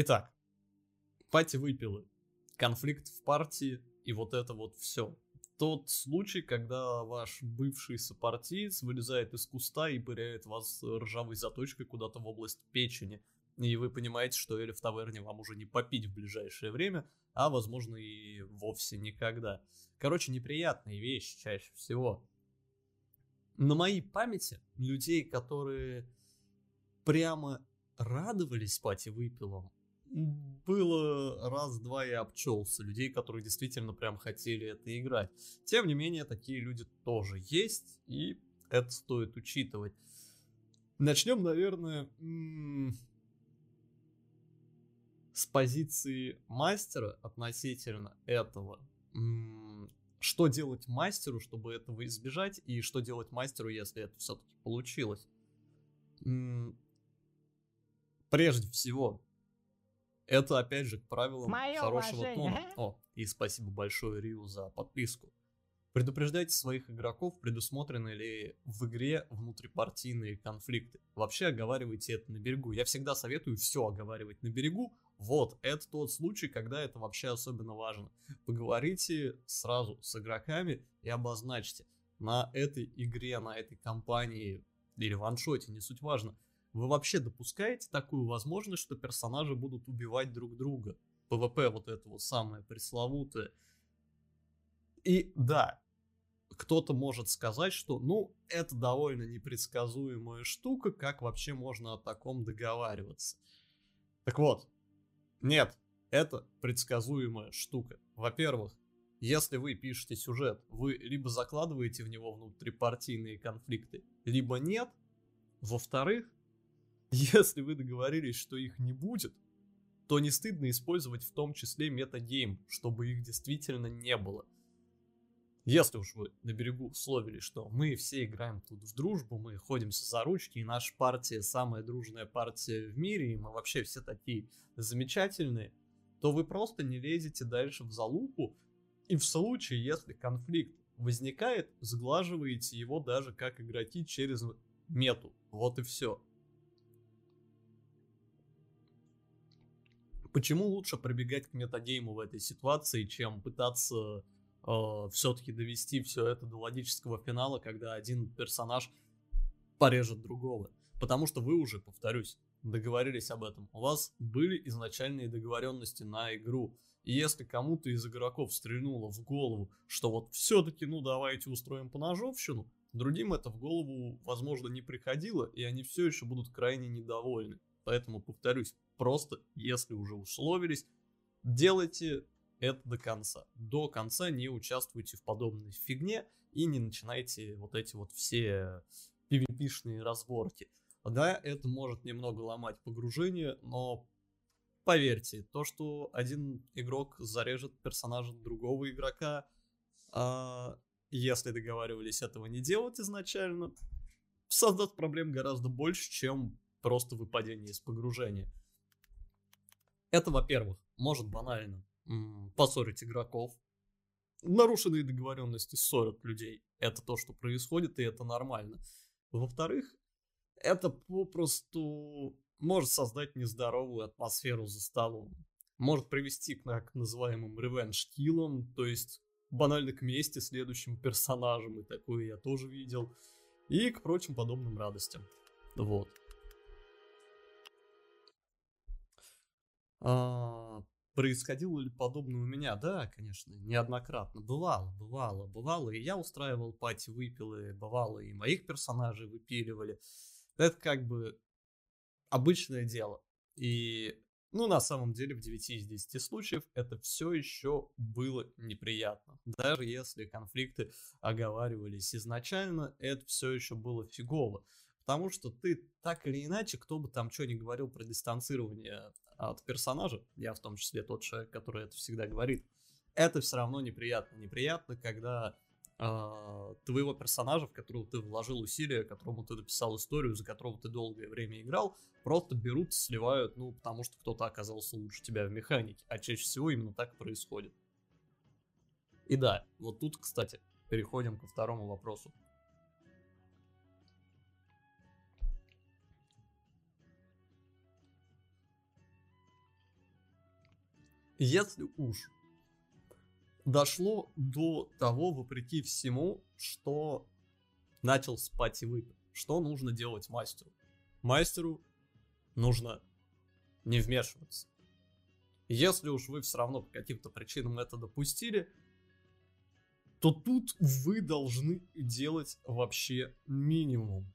Итак, пати выпилы, конфликт в партии и вот это вот все. Тот случай, когда ваш бывший сопартиец вылезает из куста и пыряет вас ржавой заточкой куда-то в область печени. И вы понимаете, что Эли в таверне вам уже не попить в ближайшее время, а возможно и вовсе никогда. Короче, неприятные вещи чаще всего. На моей памяти людей, которые прямо радовались пати выпилам, было раз-два и обчелся людей, которые действительно прям хотели это играть. Тем не менее, такие люди тоже есть, и это стоит учитывать. Начнем, наверное, с позиции мастера относительно этого. Что делать мастеру, чтобы этого избежать, и что делать мастеру, если это все-таки получилось? Прежде всего, это, опять же, к правилам Мое хорошего уважение. тона. О, и спасибо большое Риу за подписку. Предупреждайте своих игроков, предусмотрены ли в игре внутрипартийные конфликты. Вообще оговаривайте это на берегу. Я всегда советую все оговаривать на берегу. Вот, это тот случай, когда это вообще особенно важно. Поговорите сразу с игроками и обозначьте. На этой игре, на этой кампании или ваншоте, не суть важно – вы вообще допускаете такую возможность, что персонажи будут убивать друг друга? ПВП вот это вот самое пресловутое. И да, кто-то может сказать, что ну, это довольно непредсказуемая штука, как вообще можно о таком договариваться. Так вот, нет, это предсказуемая штука. Во-первых, если вы пишете сюжет, вы либо закладываете в него внутрипартийные конфликты, либо нет. Во-вторых, если вы договорились, что их не будет, то не стыдно использовать в том числе метагейм, чтобы их действительно не было. Если уж вы на берегу условили, что мы все играем тут в дружбу, мы ходимся за ручки, и наша партия самая дружная партия в мире, и мы вообще все такие замечательные, то вы просто не лезете дальше в залупу, и в случае, если конфликт возникает, сглаживаете его даже как игроки через мету. Вот и все. Почему лучше пробегать к метагейму в этой ситуации, чем пытаться э, все-таки довести все это до логического финала, когда один персонаж порежет другого? Потому что вы уже, повторюсь, договорились об этом. У вас были изначальные договоренности на игру. И если кому-то из игроков стрельнуло в голову, что вот все-таки, ну давайте устроим поножовщину, другим это в голову, возможно, не приходило, и они все еще будут крайне недовольны. Поэтому, повторюсь, Просто, если уже условились, делайте это до конца. До конца не участвуйте в подобной фигне и не начинайте вот эти вот все PvP-шные разборки. Да, это может немного ломать погружение, но поверьте, то, что один игрок зарежет персонажа другого игрока, а если договаривались этого не делать изначально, создаст проблем гораздо больше, чем просто выпадение из погружения. Это, во-первых, может банально поссорить игроков. Нарушенные договоренности ссорят людей. Это то, что происходит, и это нормально. Во-вторых, это попросту может создать нездоровую атмосферу за столом. Может привести к так называемым ревенж-киллам, то есть банально к мести следующим персонажам, и такое я тоже видел, и к прочим подобным радостям. Вот. А, происходило ли подобное у меня? Да, конечно, неоднократно. Бывало, бывало, бывало. И я устраивал пати выпилы, бывало, и моих персонажей выпиливали. Это как бы обычное дело. И, ну, на самом деле, в 9 из 10 случаев это все еще было неприятно. Даже если конфликты оговаривались изначально, это все еще было фигово. Потому что ты так или иначе, кто бы там что ни говорил про дистанцирование от персонажа, я в том числе тот человек, который это всегда говорит, это все равно неприятно. Неприятно, когда э, твоего персонажа, в которого ты вложил усилия, которому ты написал историю, за которого ты долгое время играл, просто берут, сливают, ну, потому что кто-то оказался лучше тебя в механике. А чаще всего именно так происходит. И да, вот тут, кстати, переходим ко второму вопросу. Если уж дошло до того, вопреки всему, что начал спать и выпить, что нужно делать мастеру? Мастеру нужно не вмешиваться. Если уж вы все равно по каким-то причинам это допустили, то тут вы должны делать вообще минимум.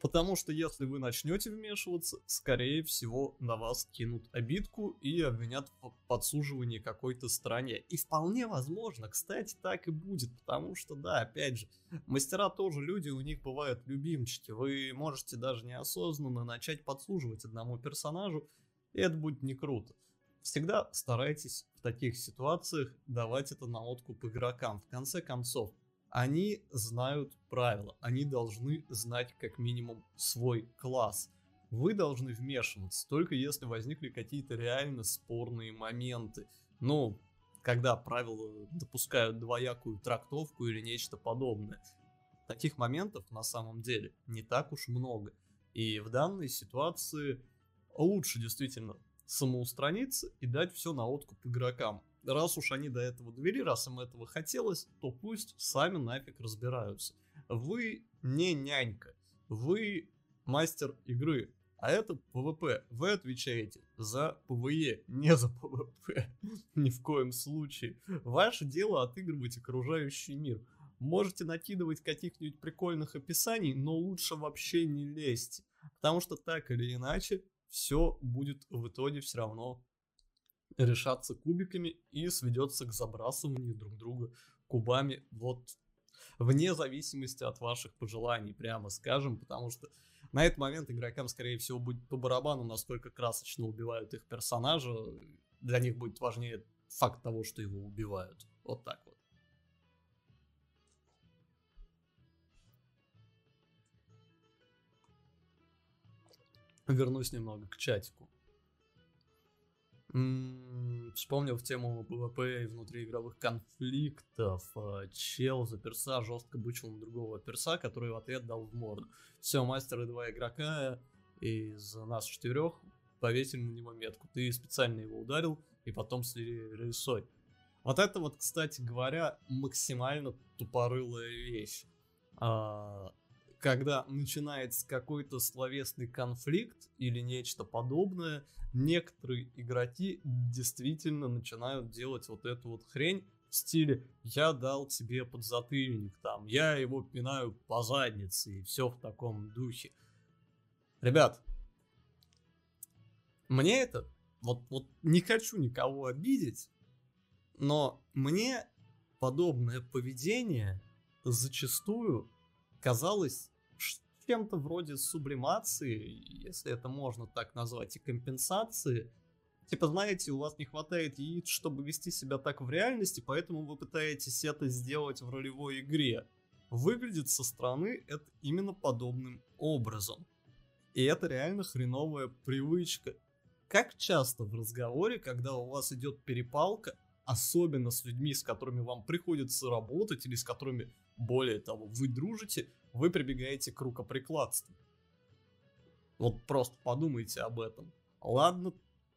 Потому что если вы начнете вмешиваться, скорее всего на вас кинут обидку и обвинят в подсуживании какой-то стране. И вполне возможно, кстати, так и будет. Потому что, да, опять же, мастера тоже люди, у них бывают любимчики. Вы можете даже неосознанно начать подсуживать одному персонажу, и это будет не круто. Всегда старайтесь в таких ситуациях давать это на откуп игрокам. В конце концов, они знают правила, они должны знать как минимум свой класс. Вы должны вмешиваться только если возникли какие-то реально спорные моменты. Ну, когда правила допускают двоякую трактовку или нечто подобное. Таких моментов на самом деле не так уж много. И в данной ситуации лучше действительно самоустраниться и дать все на откуп игрокам. Раз уж они до этого довели, раз им этого хотелось, то пусть сами нафиг разбираются. Вы не нянька, вы мастер игры, а это ПВП. Вы отвечаете за ПВЕ, не за ПВП. Ни в коем случае. Ваше дело отыгрывать окружающий мир. Можете накидывать каких-нибудь прикольных описаний, но лучше вообще не лезьте. Потому что так или иначе, все будет в итоге все равно решаться кубиками и сведется к забрасыванию друг друга кубами вот вне зависимости от ваших пожеланий, прямо скажем, потому что на этот момент игрокам, скорее всего, будет по барабану, насколько красочно убивают их персонажа. Для них будет важнее факт того, что его убивают. Вот так вот. вернусь немного к чатику. Вспомнил в тему ПВП и внутриигровых конфликтов. А, чел за перса жестко бычил на другого перса, который в ответ дал в морду. Все, мастер и два игрока из нас четырех повесили на него метку. Ты специально его ударил и потом слили крысой. Вот это вот, кстати говоря, максимально тупорылая вещь. А, когда начинается какой-то словесный конфликт или нечто подобное, некоторые игроки действительно начинают делать вот эту вот хрень в стиле «я дал тебе подзатыльник», там «я его пинаю по заднице» и все в таком духе. Ребят, мне это, вот, вот не хочу никого обидеть, но мне подобное поведение зачастую казалось чем-то вроде сублимации, если это можно так назвать, и компенсации. Типа, знаете, у вас не хватает яиц, чтобы вести себя так в реальности, поэтому вы пытаетесь это сделать в ролевой игре. Выглядит со стороны это именно подобным образом. И это реально хреновая привычка. Как часто в разговоре, когда у вас идет перепалка, особенно с людьми, с которыми вам приходится работать или с которыми более того, вы дружите, вы прибегаете к рукоприкладству. Вот просто подумайте об этом. Ладно,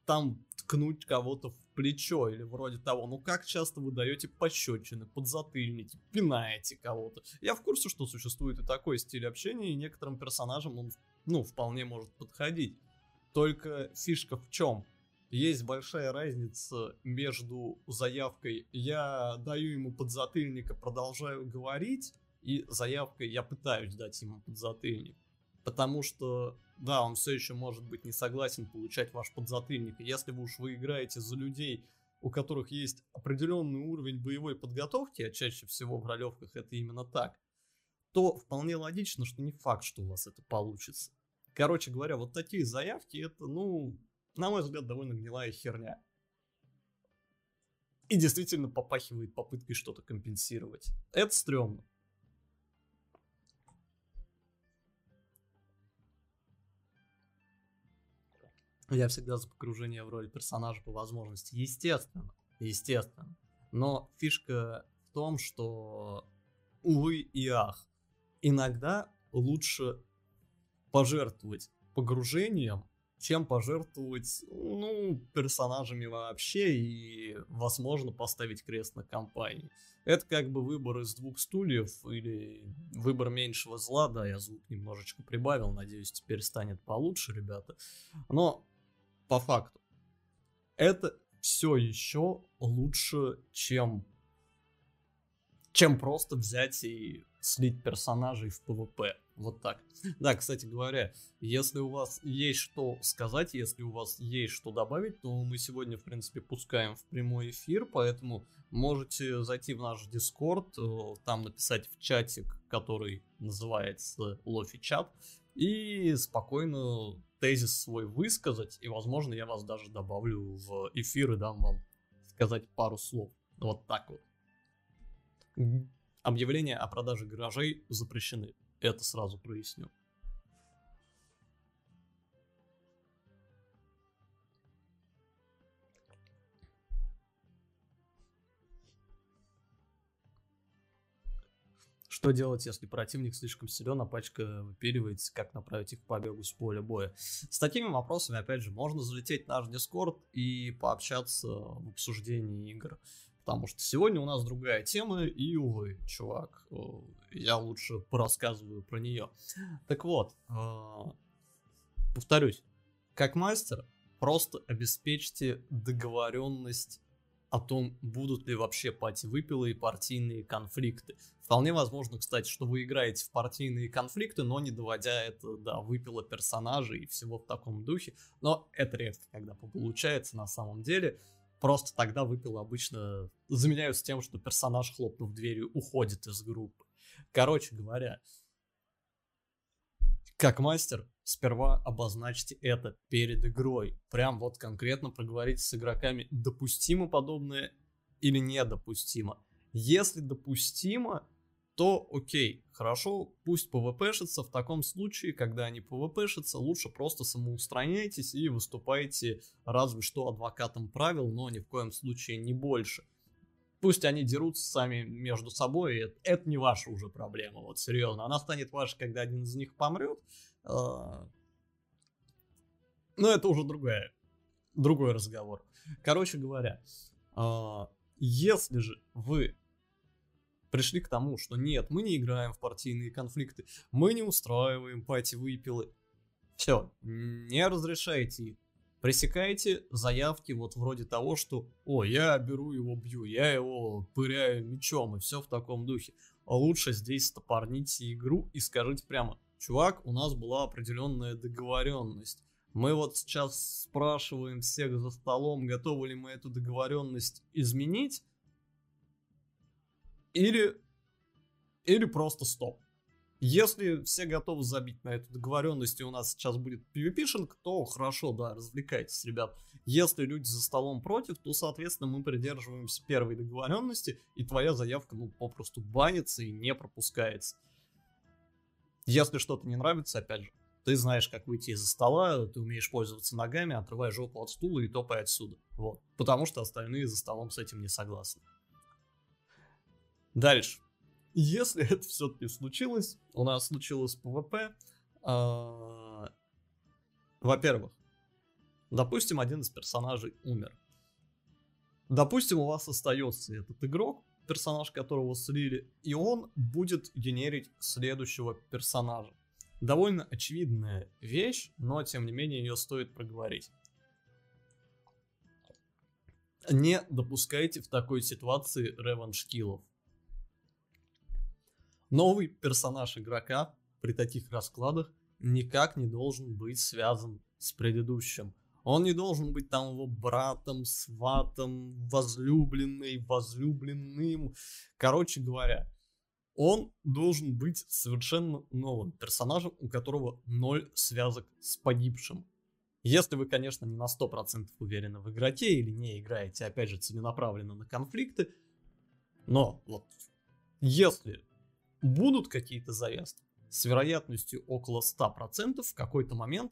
там ткнуть кого-то в плечо или вроде того. Ну как часто вы даете пощечины, подзатыльники, пинаете кого-то. Я в курсе, что существует и такой стиль общения, и некоторым персонажам он, ну, вполне может подходить. Только фишка в чем? Есть большая разница между заявкой «я даю ему подзатыльника, продолжаю говорить» и заявкой «я пытаюсь дать ему подзатыльник». Потому что, да, он все еще может быть не согласен получать ваш подзатыльник. И если вы уж вы играете за людей, у которых есть определенный уровень боевой подготовки, а чаще всего в ролевках это именно так, то вполне логично, что не факт, что у вас это получится. Короче говоря, вот такие заявки, это, ну, на мой взгляд, довольно гнилая херня. И действительно попахивает попыткой что-то компенсировать. Это стрёмно. Я всегда за погружение в роль персонажа по возможности. Естественно. Естественно. Но фишка в том, что, увы и ах, иногда лучше пожертвовать погружением чем пожертвовать, ну, персонажами вообще и, возможно, поставить крест на компании. Это как бы выбор из двух стульев или выбор меньшего зла, да, я звук немножечко прибавил, надеюсь, теперь станет получше, ребята. Но по факту, это все еще лучше, чем чем просто взять и слить персонажей в PvP. Вот так. Да, кстати говоря, если у вас есть что сказать, если у вас есть что добавить, то мы сегодня, в принципе, пускаем в прямой эфир, поэтому можете зайти в наш Дискорд, э, там написать в чатик, который называется Лофи Чат, и спокойно тезис свой высказать, и, возможно, я вас даже добавлю в эфир и дам вам сказать пару слов. Вот так вот. Объявления о продаже гаражей запрещены. Это сразу проясню. Что делать, если противник слишком силен, а пачка выпиливается, как направить их к побегу с поля боя? С такими вопросами, опять же, можно залететь в наш Дискорд и пообщаться в обсуждении игр. Потому что сегодня у нас другая тема, и, увы, чувак, э, я лучше порассказываю про нее. Так вот, э, повторюсь, как мастер, просто обеспечьте договоренность о том, будут ли вообще пати-выпилы и партийные конфликты. Вполне возможно, кстати, что вы играете в партийные конфликты, но не доводя это до выпила персонажей и всего в таком духе. Но это редко, когда получается на самом деле. Просто тогда выпил обычно заменяются тем, что персонаж, хлопнув дверью, уходит из группы. Короче говоря, как мастер, сперва обозначьте это перед игрой. Прям вот конкретно проговорите с игроками, допустимо подобное или недопустимо. Если допустимо, то окей, хорошо, пусть ПВПшится. В таком случае, когда они ПВПшатся, лучше просто самоустраняйтесь и выступайте разве что адвокатом правил, но ни в коем случае не больше. Пусть они дерутся сами между собой, это, это не ваша уже проблема, вот серьезно. Она станет вашей, когда один из них помрет. Э, но это уже другая, другой разговор. Короче говоря, э, если же вы пришли к тому, что нет, мы не играем в партийные конфликты, мы не устраиваем пати-выпилы. Все, не разрешайте их. Пресекайте заявки вот вроде того, что «О, я беру его, бью, я его пыряю мечом» и все в таком духе. А лучше здесь стопорните игру и скажите прямо «Чувак, у нас была определенная договоренность. Мы вот сейчас спрашиваем всех за столом, готовы ли мы эту договоренность изменить, или, или просто стоп. Если все готовы забить на эту договоренность, и у нас сейчас будет PvP-шинг, то хорошо, да, развлекайтесь, ребят. Если люди за столом против, то, соответственно, мы придерживаемся первой договоренности, и твоя заявка, ну, попросту банится и не пропускается. Если что-то не нравится, опять же, ты знаешь, как выйти из-за стола, ты умеешь пользоваться ногами, отрывай жопу от стула и топай отсюда. Вот. Потому что остальные за столом с этим не согласны. Дальше. Если это все-таки случилось, у нас случилось ПВП, э, во-первых, допустим, один из персонажей умер. Допустим, у вас остается этот игрок, персонаж которого слили, и он будет генерить следующего персонажа. Довольно очевидная вещь, но тем не менее ее стоит проговорить. Не допускайте в такой ситуации реванш-киллов. Новый персонаж игрока при таких раскладах никак не должен быть связан с предыдущим. Он не должен быть там его братом, сватом, возлюбленной, возлюбленным. Короче говоря, он должен быть совершенно новым персонажем, у которого ноль связок с погибшим. Если вы, конечно, не на 100% уверены в игроке или не играете, опять же, целенаправленно на конфликты, но вот если будут какие-то заезды. С вероятностью около 100% в какой-то момент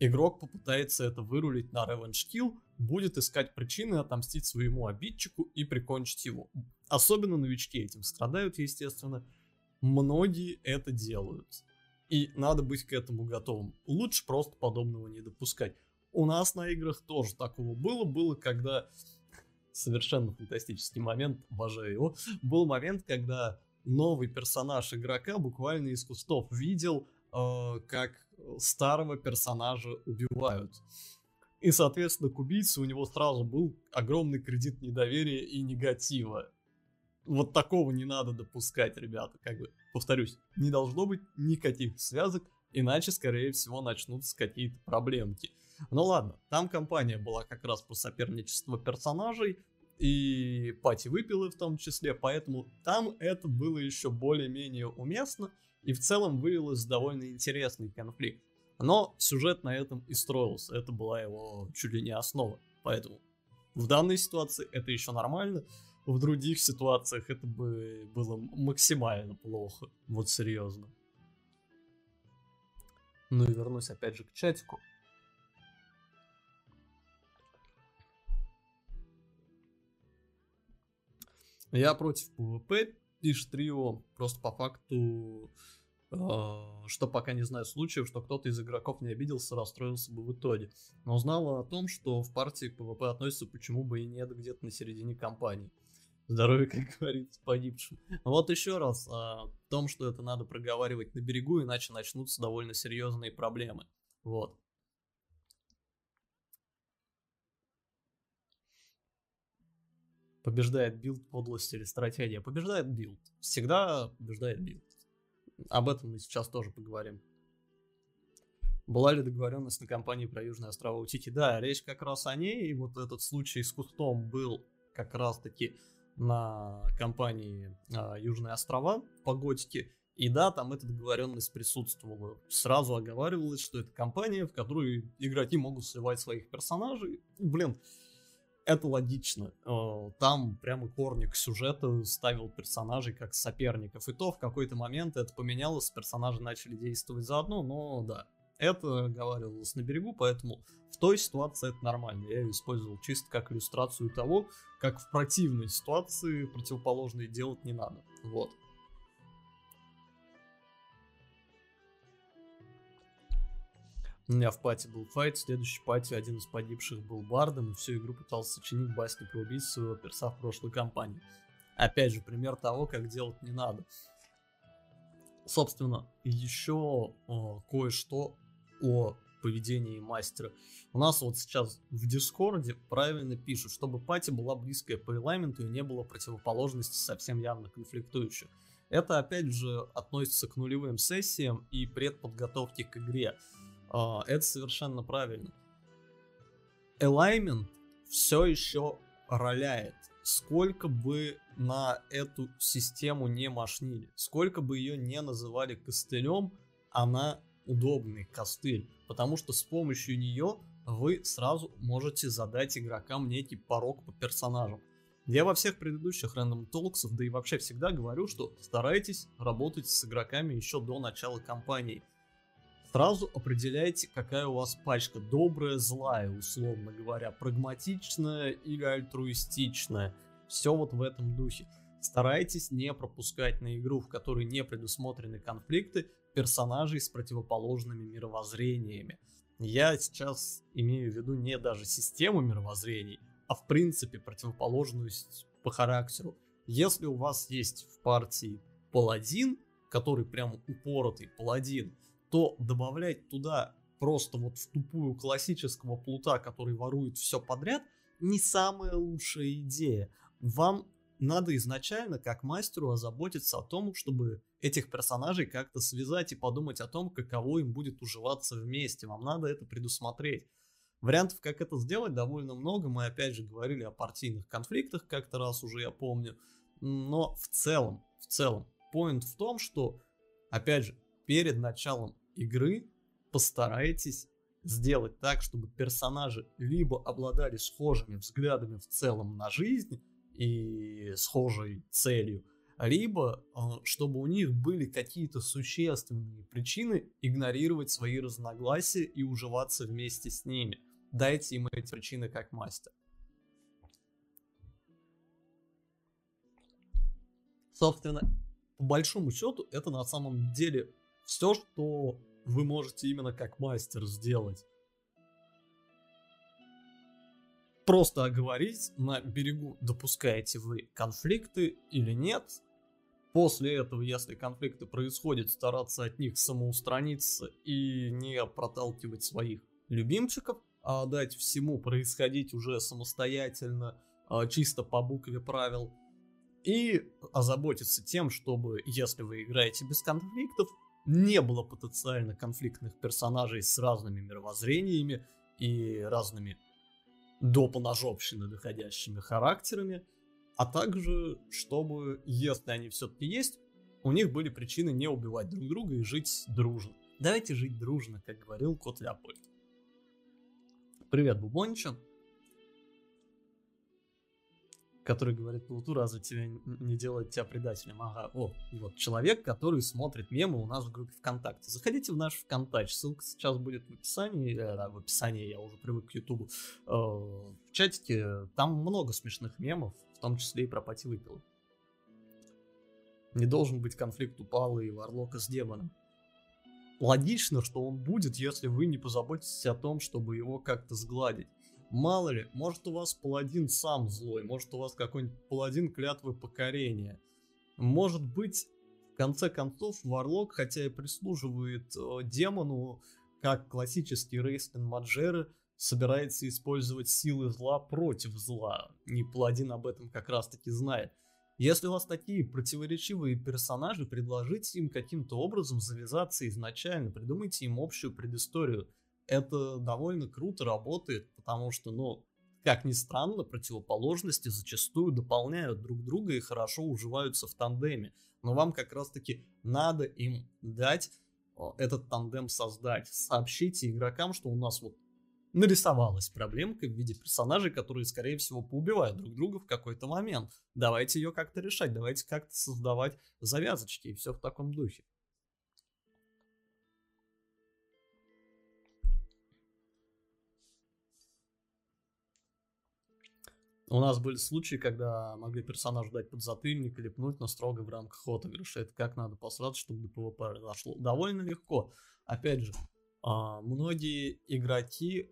игрок попытается это вырулить на Revenge Kill, будет искать причины отомстить своему обидчику и прикончить его. Особенно новички этим страдают, естественно. Многие это делают. И надо быть к этому готовым. Лучше просто подобного не допускать. У нас на играх тоже такого было. Было, когда... Совершенно фантастический момент, обожаю его. Был момент, когда новый персонаж игрока буквально из кустов видел, э, как старого персонажа убивают. И, соответственно, к убийце у него сразу был огромный кредит недоверия и негатива. Вот такого не надо допускать, ребята. Как бы, повторюсь, не должно быть никаких связок, иначе, скорее всего, начнутся какие-то проблемки. Ну ладно, там компания была как раз по соперничеству персонажей, и пати выпилы в том числе, поэтому там это было еще более-менее уместно, и в целом вылилось довольно интересный конфликт. Но сюжет на этом и строился, это была его чуть ли не основа, поэтому в данной ситуации это еще нормально, в других ситуациях это бы было максимально плохо, вот серьезно. Ну и вернусь опять же к чатику. Я против ПВП, пишет Рио, просто по факту, э, что пока не знаю случаев, что кто-то из игроков не обиделся, расстроился бы в итоге. Но узнала о том, что в партии к ПВП относится, почему бы и нет, где-то на середине кампании. Здоровье, как говорится, погибшим. Вот еще раз о том, что это надо проговаривать на берегу, иначе начнутся довольно серьезные проблемы. Вот. Побеждает build, подлость или стратегия. Побеждает build. Всегда побеждает build. Об этом мы сейчас тоже поговорим. Была ли договоренность на компании про Южные острова Утики? Да, речь как раз о ней. И вот этот случай с кустом был как раз-таки на компании а, Южные острова по готике. И да, там эта договоренность присутствовала. Сразу оговаривалось, что это компания, в которую игроки могут сливать своих персонажей. Блин, это логично. Э, там прямо корник сюжета ставил персонажей как соперников. И то в какой-то момент это поменялось, персонажи начали действовать заодно, но да, это говорилось на берегу, поэтому в той ситуации это нормально. Я ее использовал чисто как иллюстрацию того, как в противной ситуации противоположные делать не надо. Вот. У меня в пати был файт, в следующей пати один из погибших был бардом, и всю игру пытался сочинить басню про убийцу своего перса в прошлой кампании. Опять же, пример того, как делать не надо. Собственно, еще кое-что о поведении мастера. У нас вот сейчас в Дискорде правильно пишут, чтобы пати была близкая по элементу и не было противоположности совсем явно конфликтующих. Это опять же относится к нулевым сессиям и предподготовке к игре. А, это совершенно правильно. Alignment все еще роляет. Сколько бы на эту систему не мошнили, сколько бы ее не называли костылем, она удобный костыль, потому что с помощью нее вы сразу можете задать игрокам некий порог по персонажам. Я во всех предыдущих рандом толксах, да и вообще всегда говорю, что старайтесь работать с игроками еще до начала кампании – Сразу определяйте, какая у вас пачка. Добрая, злая, условно говоря. Прагматичная или альтруистичная. Все вот в этом духе. Старайтесь не пропускать на игру, в которой не предусмотрены конфликты, персонажей с противоположными мировоззрениями. Я сейчас имею в виду не даже систему мировоззрений, а в принципе противоположность по характеру. Если у вас есть в партии паладин, который прям упоротый паладин, то добавлять туда просто вот в тупую классического плута, который ворует все подряд, не самая лучшая идея. Вам надо изначально, как мастеру, озаботиться о том, чтобы этих персонажей как-то связать и подумать о том, каково им будет уживаться вместе. Вам надо это предусмотреть. Вариантов, как это сделать, довольно много. Мы опять же говорили о партийных конфликтах как-то раз уже, я помню. Но в целом, в целом, поинт в том, что, опять же, перед началом игры постарайтесь сделать так, чтобы персонажи либо обладали схожими взглядами в целом на жизнь и схожей целью, либо э, чтобы у них были какие-то существенные причины игнорировать свои разногласия и уживаться вместе с ними. Дайте им эти причины как мастер. Собственно, по большому счету, это на самом деле все, что вы можете именно как мастер сделать. просто оговорить на берегу, допускаете вы конфликты или нет. После этого, если конфликты происходят, стараться от них самоустраниться и не проталкивать своих любимчиков, а дать всему происходить уже самостоятельно, а, чисто по букве правил. И озаботиться тем, чтобы, если вы играете без конфликтов, не было потенциально конфликтных персонажей с разными мировоззрениями и разными до поножовщины доходящими характерами, а также, чтобы, если они все-таки есть, у них были причины не убивать друг друга и жить дружно. Давайте жить дружно, как говорил кот Леопольд. Привет, Бубончик который говорит, Плуту разве тебя не делает тебя предателем? Ага, о, вот человек, который смотрит мемы у нас в группе ВКонтакте. Заходите в наш ВКонтакте, ссылка сейчас будет в описании, э, да, в описании, я уже привык к Ютубу. Э, в чатике там много смешных мемов, в том числе и про пати выпил. Не должен быть конфликт у Палы и Варлока с демоном. Логично, что он будет, если вы не позаботитесь о том, чтобы его как-то сгладить. Мало ли, может у вас паладин сам злой, может у вас какой-нибудь паладин клятвы покорения. Может быть, в конце концов, Варлок, хотя и прислуживает э, демону, как классический Рейстлин Маджеры, собирается использовать силы зла против зла. И паладин об этом как раз таки знает. Если у вас такие противоречивые персонажи, предложите им каким-то образом завязаться изначально, придумайте им общую предысторию – это довольно круто работает, потому что, ну, как ни странно, противоположности зачастую дополняют друг друга и хорошо уживаются в тандеме. Но вам как раз-таки надо им дать этот тандем создать. Сообщите игрокам, что у нас вот нарисовалась проблемка в виде персонажей, которые, скорее всего, поубивают друг друга в какой-то момент. Давайте ее как-то решать, давайте как-то создавать завязочки и все в таком духе. У нас были случаи, когда могли персонажу дать подзатыльник или пнуть, но строго в рамках отыгрыша. Это как надо посраться, чтобы до ПВП произошло. Довольно легко. Опять же, а, многие игроки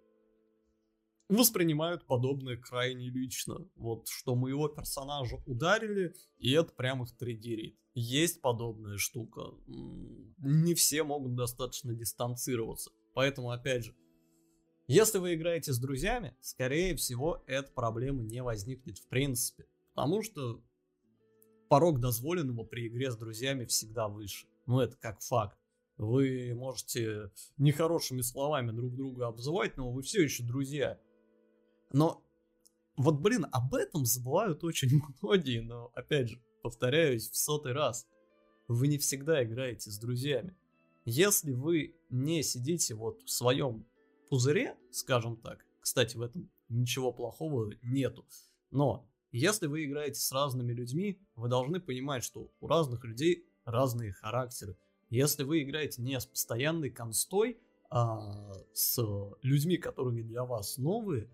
воспринимают подобное крайне лично. Вот, что моего персонажа ударили, и это прям их триггерит. Есть подобная штука. Не все могут достаточно дистанцироваться. Поэтому, опять же, если вы играете с друзьями, скорее всего, эта проблема не возникнет в принципе. Потому что порог дозволенного при игре с друзьями всегда выше. Ну, это как факт. Вы можете нехорошими словами друг друга обзывать, но вы все еще друзья. Но вот, блин, об этом забывают очень многие, но, опять же, повторяюсь в сотый раз. Вы не всегда играете с друзьями. Если вы не сидите вот в своем пузыре, скажем так, кстати, в этом ничего плохого нету, но если вы играете с разными людьми, вы должны понимать, что у разных людей разные характеры. Если вы играете не с постоянной констой, а с людьми, которые для вас новые,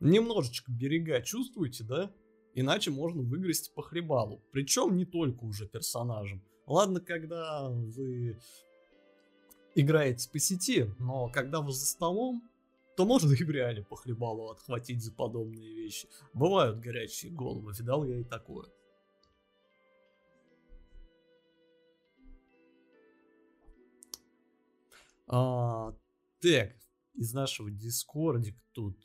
немножечко берега чувствуете, да? Иначе можно выиграть по хлебалу. Причем не только уже персонажем. Ладно, когда вы играете по сети, но когда вы за столом, то можно и в реале по хлебалу отхватить за подобные вещи. Бывают горячие головы, видал я и такое. А, так, из нашего дискордика тут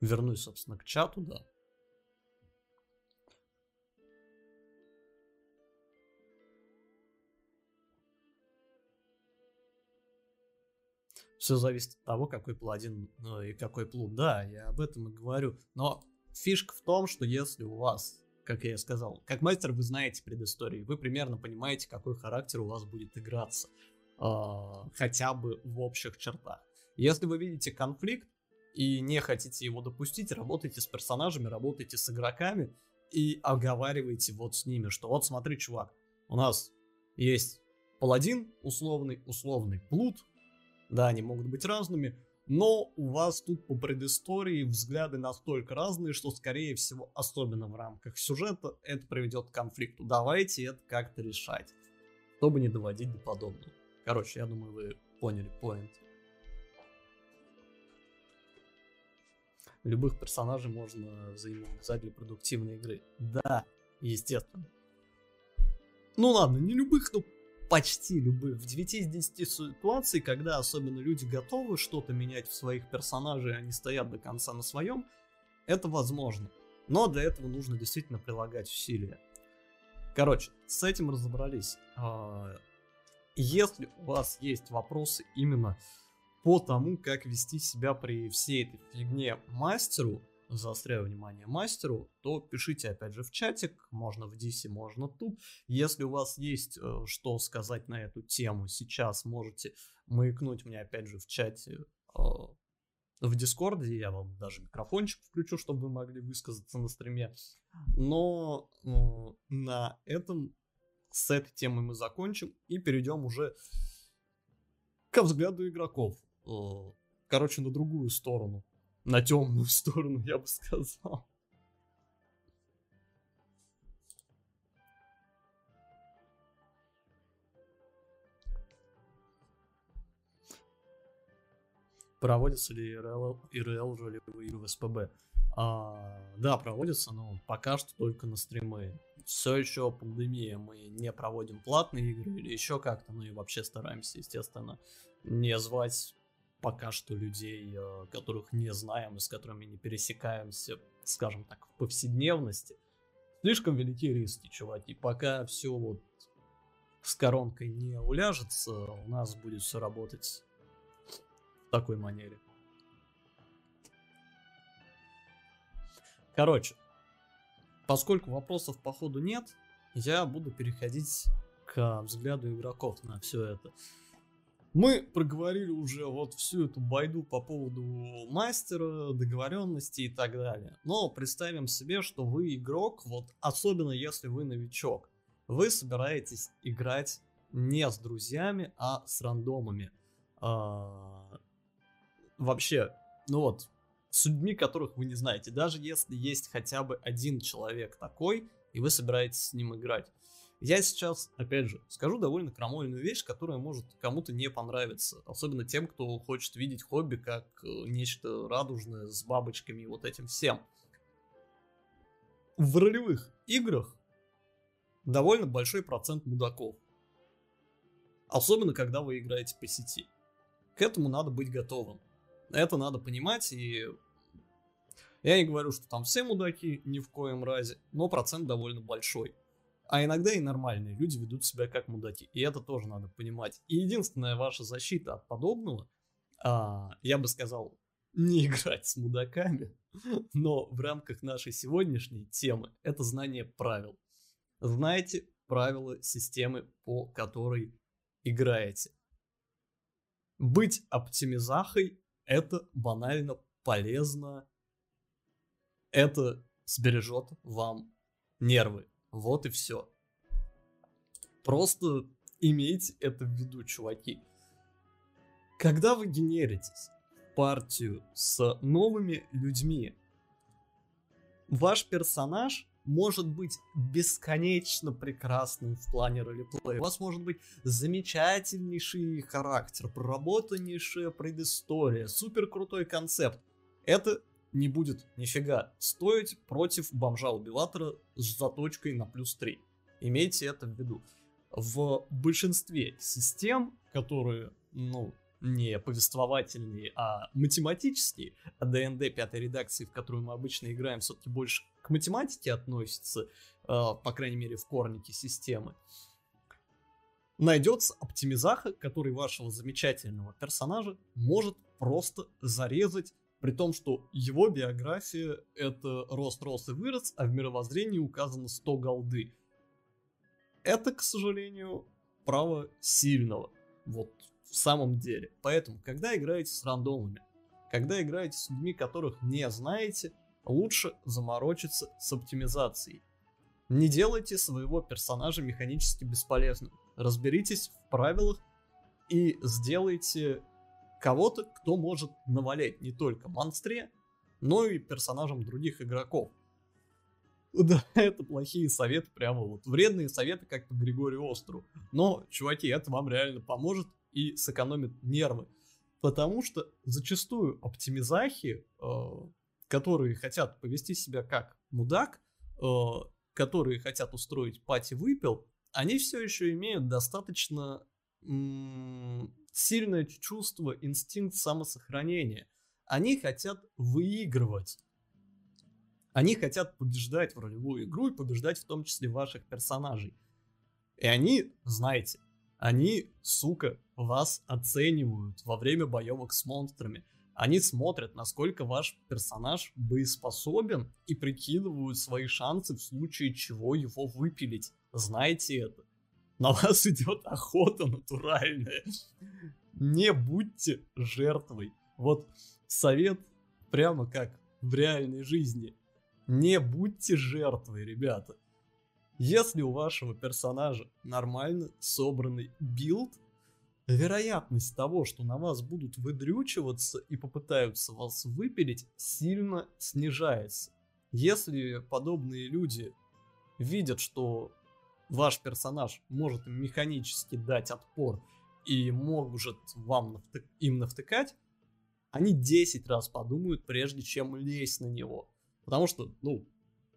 вернусь, собственно, к чату, да. Все зависит от того, какой паладин ну, и какой плут. Да, я об этом и говорю. Но фишка в том, что если у вас, как я и сказал, как мастер вы знаете предысторию, вы примерно понимаете, какой характер у вас будет играться. Э, хотя бы в общих чертах. Если вы видите конфликт и не хотите его допустить, работайте с персонажами, работайте с игроками и оговаривайте вот с ними, что вот смотри, чувак, у нас есть паладин условный, условный плут, да, они могут быть разными, но у вас тут по предыстории взгляды настолько разные, что, скорее всего, особенно в рамках сюжета, это приведет к конфликту. Давайте это как-то решать, чтобы не доводить до подобного. Короче, я думаю, вы поняли поинт. любых персонажей можно взаимодействовать для продуктивной игры. Да, естественно. Ну ладно, не любых, но почти любых. В 9 из 10 ситуаций, когда особенно люди готовы что-то менять в своих персонажей, они стоят до конца на своем, это возможно. Но для этого нужно действительно прилагать усилия. Короче, с этим разобрались. А, если у вас есть вопросы именно по тому, как вести себя при всей этой фигне мастеру, заостряю внимание мастеру, то пишите опять же в чатик, можно в Дисе, можно тут. Если у вас есть э, что сказать на эту тему, сейчас можете маякнуть мне опять же в чате э, в Дискорде, я вам даже микрофончик включу, чтобы вы могли высказаться на стриме. Но э, на этом с этой темой мы закончим и перейдем уже ко взгляду игроков. Короче, на другую сторону. На темную сторону, я бы сказал. Проводятся ли ИРЛ, ИРЛ ролевые в СПБ? А, да, проводятся, но пока что только на стримы. Все еще пандемия, мы не проводим платные игры или еще как-то, ну и вообще стараемся, естественно, не звать пока что людей, э, которых не знаем и с которыми не пересекаемся, скажем так, в повседневности. Слишком велики риски, чуваки. Пока все вот с коронкой не уляжется, у нас будет все работать в такой манере. Короче, поскольку вопросов по ходу нет, я буду переходить к взгляду игроков на все это. Мы проговорили уже вот всю эту байду по поводу мастера, договоренности и так далее. Но представим себе, что вы игрок, вот особенно если вы новичок. Вы собираетесь играть не с друзьями, а с рандомами. А, вообще, ну вот, с людьми, которых вы не знаете. Даже если есть хотя бы один человек такой, и вы собираетесь с ним играть. Я сейчас, опять же, скажу довольно крамольную вещь, которая может кому-то не понравиться. Особенно тем, кто хочет видеть хобби как э, нечто радужное с бабочками и вот этим всем. В ролевых играх довольно большой процент мудаков. Особенно, когда вы играете по сети. К этому надо быть готовым. Это надо понимать, и я не говорю, что там все мудаки, ни в коем разе, но процент довольно большой. А иногда и нормальные люди ведут себя как мудаки. И это тоже надо понимать. И единственная ваша защита от подобного, а, я бы сказал, не играть с мудаками, но в рамках нашей сегодняшней темы это знание правил. Знаете правила системы, по которой играете. Быть оптимизахой это банально полезно. Это сбережет вам нервы. Вот и все. Просто имейте это в виду, чуваки. Когда вы генеритесь партию с новыми людьми, ваш персонаж может быть бесконечно прекрасным в плане ролеплея. У вас может быть замечательнейший характер, проработаннейшая предыстория, супер крутой концепт. Это не будет нифига стоить против бомжа-убиватора с заточкой на плюс 3. Имейте это в виду. В большинстве систем, которые, ну, не повествовательные, а математические, а ДНД пятой редакции, в которую мы обычно играем, все-таки больше к математике относится, э, по крайней мере, в корнике системы, найдется оптимизаха, который вашего замечательного персонажа может просто зарезать при том, что его биография — это рост, рост и вырос, а в мировоззрении указано 100 голды. Это, к сожалению, право сильного. Вот в самом деле. Поэтому, когда играете с рандомами, когда играете с людьми, которых не знаете, лучше заморочиться с оптимизацией. Не делайте своего персонажа механически бесполезным. Разберитесь в правилах и сделайте кого-то, кто может навалять не только монстре, но и персонажам других игроков. Да, это плохие советы, прямо вот вредные советы, как по Григорию Остру. Но, чуваки, это вам реально поможет и сэкономит нервы. Потому что зачастую оптимизахи, э, которые хотят повести себя как мудак, э, которые хотят устроить пати-выпил, они все еще имеют достаточно сильное чувство, инстинкт самосохранения. Они хотят выигрывать. Они хотят побеждать в ролевую игру и побеждать в том числе ваших персонажей. И они, знаете, они, сука, вас оценивают во время боевок с монстрами. Они смотрят, насколько ваш персонаж боеспособен и прикидывают свои шансы в случае чего его выпилить. Знаете это. На вас идет охота натуральная. Не будьте жертвой. Вот совет прямо как в реальной жизни. Не будьте жертвой, ребята. Если у вашего персонажа нормально собранный build, вероятность того, что на вас будут выдрючиваться и попытаются вас выпилить, сильно снижается. Если подобные люди видят, что ваш персонаж может механически дать отпор и может вам навтык, им навтыкать, они 10 раз подумают, прежде чем лезть на него. Потому что, ну,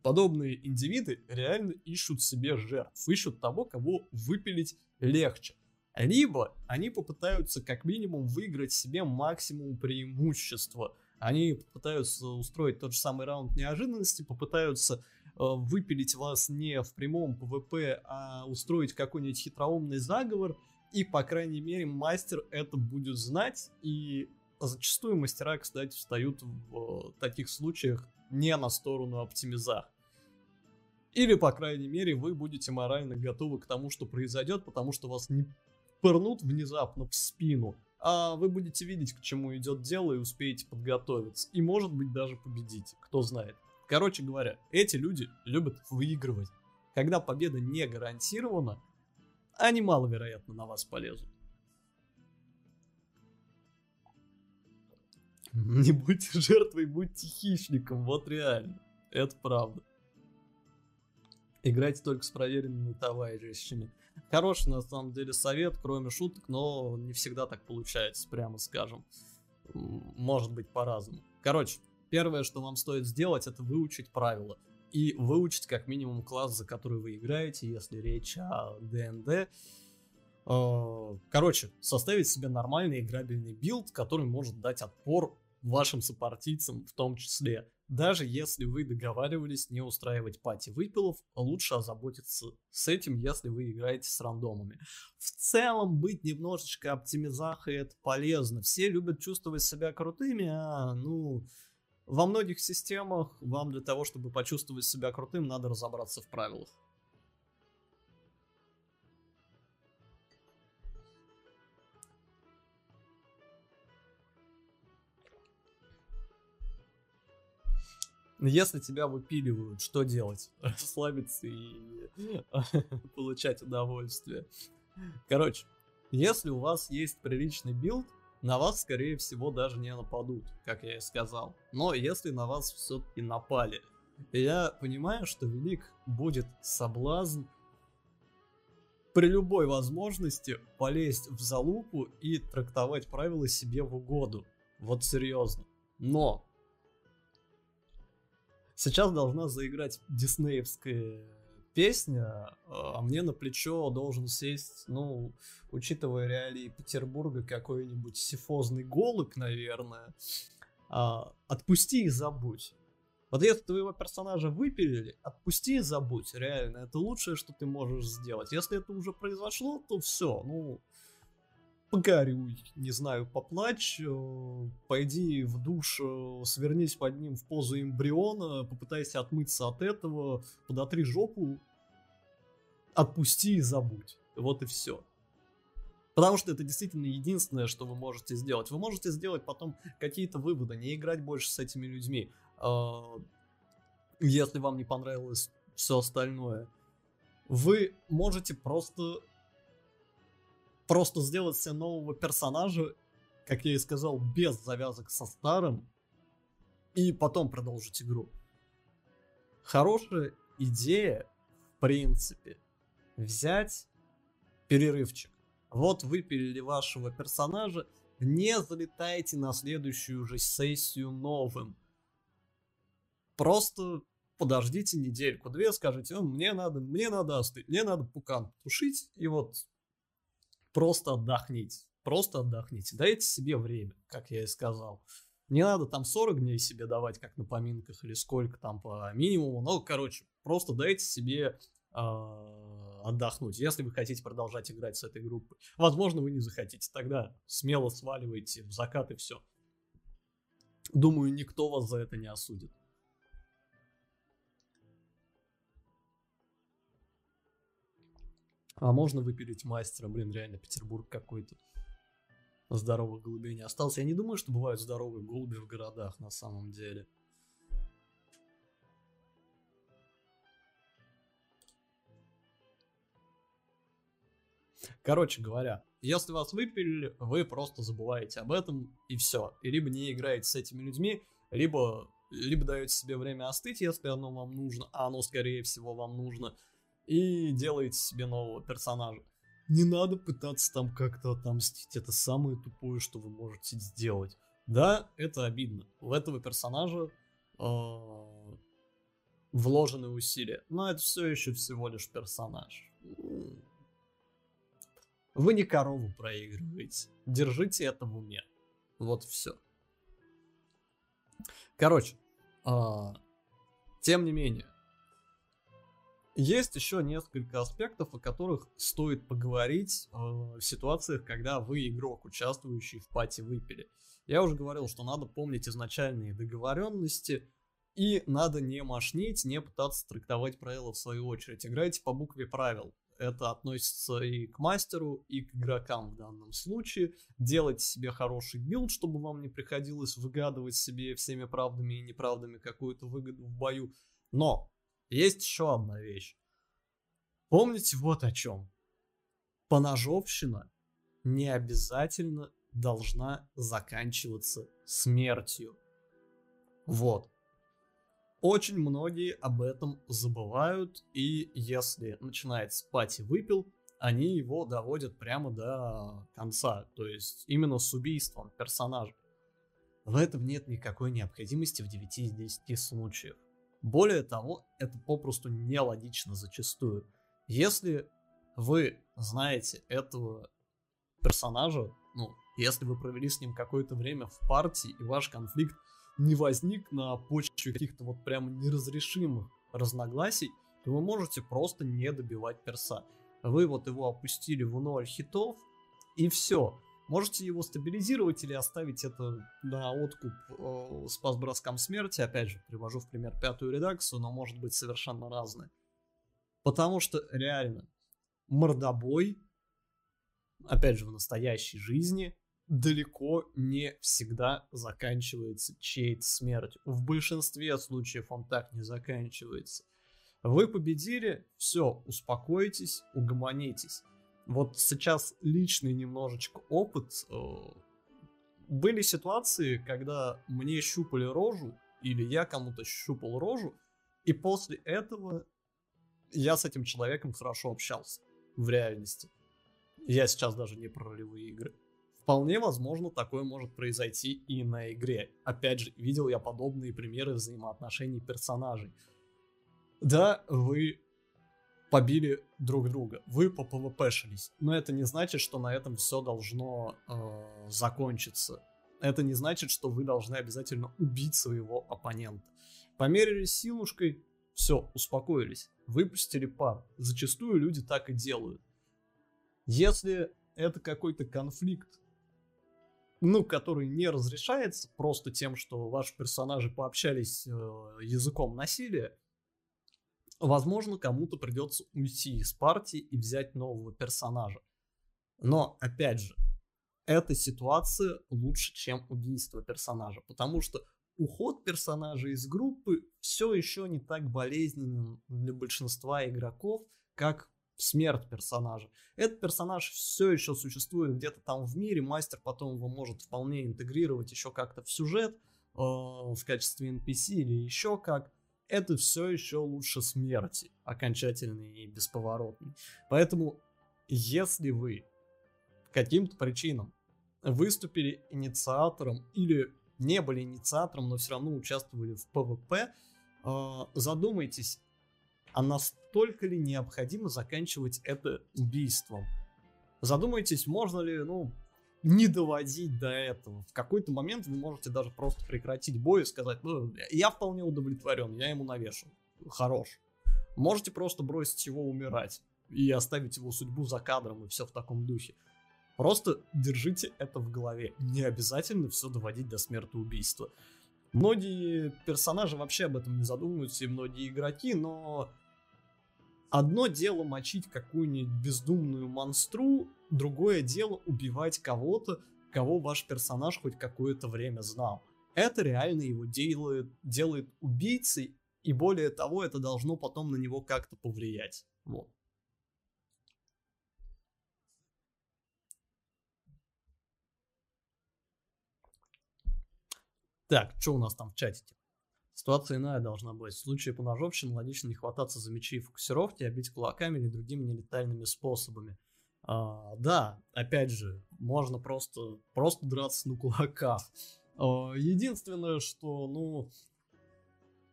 подобные индивиды реально ищут себе жертв, ищут того, кого выпилить легче. Либо они попытаются как минимум выиграть себе максимум преимущества. Они попытаются устроить тот же самый раунд неожиданности, попытаются выпилить вас не в прямом ПВП, а устроить какой-нибудь хитроумный заговор, и, по крайней мере, мастер это будет знать, и зачастую мастера, кстати, встают в э, таких случаях не на сторону оптимиза. Или, по крайней мере, вы будете морально готовы к тому, что произойдет, потому что вас не пырнут внезапно в спину, а вы будете видеть, к чему идет дело и успеете подготовиться. И, может быть, даже победите, кто знает. Короче говоря, эти люди любят выигрывать. Когда победа не гарантирована, они маловероятно на вас полезут. Не будьте жертвой, будьте хищником, вот реально. Это правда. Играйте только с проверенными товарищами. Хороший, на самом деле, совет, кроме шуток, но не всегда так получается, прямо скажем. Может быть по-разному. Короче, первое, что вам стоит сделать, это выучить правила. И выучить как минимум класс, за который вы играете, если речь о ДНД. Э, короче, составить себе нормальный играбельный build, который может дать отпор вашим сопартийцам в том числе. Даже если вы договаривались не устраивать party выпилов, лучше озаботиться с этим, если вы играете с рандомами. В целом, быть немножечко оптимизахой это полезно. Все любят чувствовать себя крутыми, а, ну, во многих системах вам для того, чтобы почувствовать себя крутым, надо разобраться в правилах. Если тебя выпиливают, что делать? Расслабиться и получать удовольствие. Короче, если у вас есть приличный build, на вас, скорее всего, даже не нападут, как я и сказал. Но если на вас все-таки напали, я понимаю, что велик будет соблазн при любой возможности полезть в залупу и трактовать правила себе в угоду. Вот серьезно. Но Сейчас должна заиграть диснеевская песня, а мне на плечо должен сесть, ну, учитывая реалии Петербурга, какой-нибудь сифозный голубь, наверное. А, отпусти и забудь. Вот если твоего персонажа выпилили, отпусти и забудь, реально, это лучшее, что ты можешь сделать. Если это уже произошло, то все, ну, погорюй, не знаю, поплачь, э, пойди в душ, э, свернись под ним в позу эмбриона, попытайся отмыться от этого, подотри жопу, отпусти и забудь. Вот и все. Потому что это действительно единственное, что вы можете сделать. Вы можете сделать потом какие-то выводы, не играть больше с этими людьми, э, если вам не понравилось все остальное. Вы можете просто просто сделать себе нового персонажа, как я и сказал, без завязок со старым, и потом продолжить игру. Хорошая идея, в принципе, взять перерывчик. Вот выпилили вашего персонажа, не залетайте на следующую же сессию новым. Просто подождите недельку-две, скажите, мне надо, мне надо остыть, мне надо пукан тушить, и вот просто отдохните, просто отдохните, дайте себе время, как я и сказал. Не надо там 40 дней себе давать, как на поминках, или сколько там по минимуму. Ну, короче, просто дайте себе отдохнуть, если вы хотите продолжать играть с этой группой. Возможно, вы не захотите, тогда смело сваливайте в закат и все. Думаю, никто вас за это не осудит. А можно выпилить мастера, блин, реально Петербург какой-то. Здоровых голубей не осталось. Я не думаю, что бывают здоровые голуби в городах на самом деле. Короче говоря, если вас выпилили, вы просто забываете об этом и все. И либо не играете с этими людьми, либо, либо даете себе время остыть, если оно вам нужно, а оно скорее всего вам нужно, и делаете себе нового персонажа. Не надо пытаться там как-то отомстить, это самое тупое, что вы можете сделать. Да, это обидно. В этого персонажа э, вложены усилия, но это все еще всего лишь персонаж. Вы не корову проигрываете. Держите это в уме. Вот все. Короче, э, тем не менее, есть еще несколько аспектов, о которых стоит поговорить э, в ситуациях, когда вы игрок, участвующий в party выпиле. Я уже говорил, что надо помнить изначальные договоренности, и надо не манчить, не пытаться трактовать правила в свою очередь. Играйте по букве правил. Это относится и к мастеру, и к игрокам в данном случае. Делайте себе хороший build, чтобы вам не приходилось выгадывать себе всеми правдами и неправдами какую-то выгоду в бою. Но есть еще одна вещь. Помните вот о чем. Поножовщина не обязательно должна заканчиваться смертью. Вот. Очень многие об этом забывают, и если начинается пати выпил, они его доводят прямо до конца, то есть именно с убийством персонажа. В этом нет никакой необходимости в 9 из 10 случаев. Более того, это попросту нелогично зачастую. Если вы знаете этого персонажа, ну, если вы провели с ним какое-то время в партии, и ваш конфликт не возник на почве каких-то вот прям неразрешимых разногласий, то вы можете просто не добивать перса. Вы вот его опустили в 0 хитов, и все. Можете его стабилизировать или оставить это на откуп э, спас броскам смерти. Опять же, привожу в пример пятую редакцию, но может быть совершенно разное. Потому что реально мордобой, опять же, в настоящей жизни далеко не всегда заканчивается чьей-то смертью. В большинстве случаев он так не заканчивается. Вы победили, все, успокойтесь, угомонитесь вот сейчас личный немножечко опыт. Э, были ситуации, когда мне щупали рожу, или я кому-то щупал рожу, и после этого я с этим человеком хорошо общался в реальности. Я сейчас даже не про ролевые игры. Вполне возможно, такое может произойти и на игре. Опять же, видел я подобные примеры взаимоотношений персонажей. Да, вы побили друг друга. Вы по ПВПшились. Но это не значит, что на этом все должно э, закончиться. Это не значит, что вы должны обязательно убить своего оппонента. Померились силушкой, все, успокоились. Выпустили пар. Зачастую люди так и делают. Если это какой-то конфликт, ну, который не разрешается просто тем, что ваши персонажи пообщались э, языком насилия, Возможно, кому-то придется уйти из партии и взять нового персонажа. Но, опять же, эта ситуация лучше, чем убийство персонажа, потому что уход персонажа из группы все еще не так болезненен для большинства игроков, как смерть персонажа. Этот персонаж все еще существует где-то там в мире, мастер потом его может вполне интегрировать еще как-то в сюжет э, в качестве NPC или еще как это все еще лучше смерти, окончательной и бесповоротной. Поэтому, если вы каким-то причинам выступили инициатором или не были инициатором, но все равно участвовали в ПВП, э, задумайтесь, а настолько ли необходимо заканчивать это убийством? Задумайтесь, можно ли, ну, не доводить до этого. В какой-то момент вы можете даже просто прекратить бой и сказать, ну, я вполне удовлетворен, я ему навешал. Хорош. Можете просто бросить его умирать и оставить его судьбу за кадром и все в таком духе. Просто держите это в голове. Не обязательно все доводить до смертоубийства. Многие персонажи вообще об этом не задумываются, и многие игроки, но одно дело мочить какую-нибудь бездумную монстру, другое дело убивать кого-то, кого ваш персонаж хоть какое-то время знал. Это реально его делает, делает убийцей, и более того, это должно потом на него как-то повлиять. Вот. Так, что у нас там в чате? Ситуация иная должна быть. В случае поножовщины логично не хвататься за мечи и фокусировки, а бить кулаками или другими нелетальными способами. А, да, опять же, можно просто, просто драться на кулаках. А, единственное, что, ну,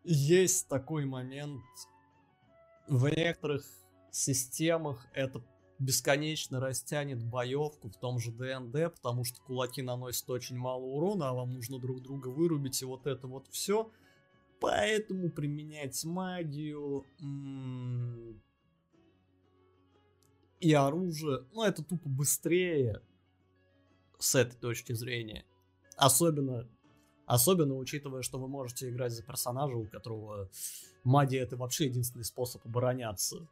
есть такой момент в некоторых системах это бесконечно растянет боевку в том же ДНД, потому что кулаки наносят очень мало урона, а вам нужно друг друга вырубить, и вот это вот все. Поэтому применять магию и оружие, ну это тупо быстрее с этой точки зрения. Особенно, особенно учитывая, что вы можете играть за персонажа, у которого магия это вообще единственный способ обороняться.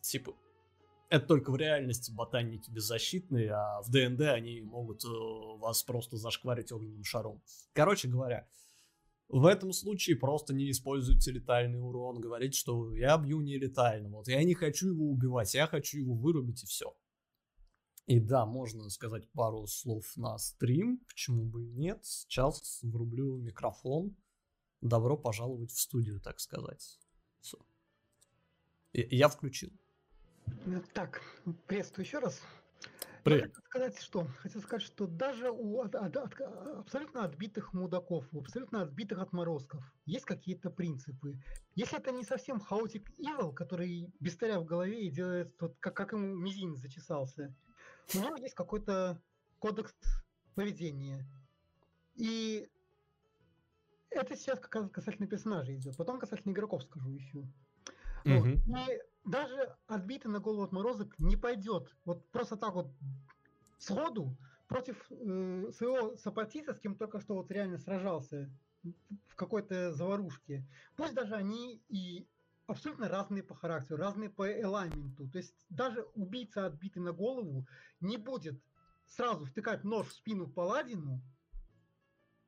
Типа, это только в реальности ботаники беззащитные, а в ДНД они могут э, вас просто зашкварить огненным шаром. Короче говоря, в этом случае просто не используйте летальный урон, говорить, что я бью нелетально, вот я не хочу его убивать, я хочу его вырубить и все. И да, можно сказать пару слов на стрим, почему бы и нет. Сейчас врублю микрофон. Добро пожаловать в студию, так сказать. Все. Я включил. Так, приветствую еще раз. Привет. Хотел сказать, что? Хотел сказать, что даже у от, от, от, абсолютно отбитых мудаков, у абсолютно отбитых отморозков есть какие-то принципы. Если это не совсем хаотик Evil, который без в голове и делает, вот, как, как ему мизинец зачесался, у него есть какой-то кодекс поведения. И это сейчас касательно персонажей идет. Потом касательно игроков скажу еще. Mm-hmm. Вот. И даже отбитый на голову отморозок не пойдет. Вот просто так вот сходу против э, своего сопартийца, с кем только что вот реально сражался в какой-то заварушке. Пусть даже они и абсолютно разные по характеру, разные по элементу. То есть даже убийца, отбитый на голову, не будет сразу втыкать нож в спину паладину,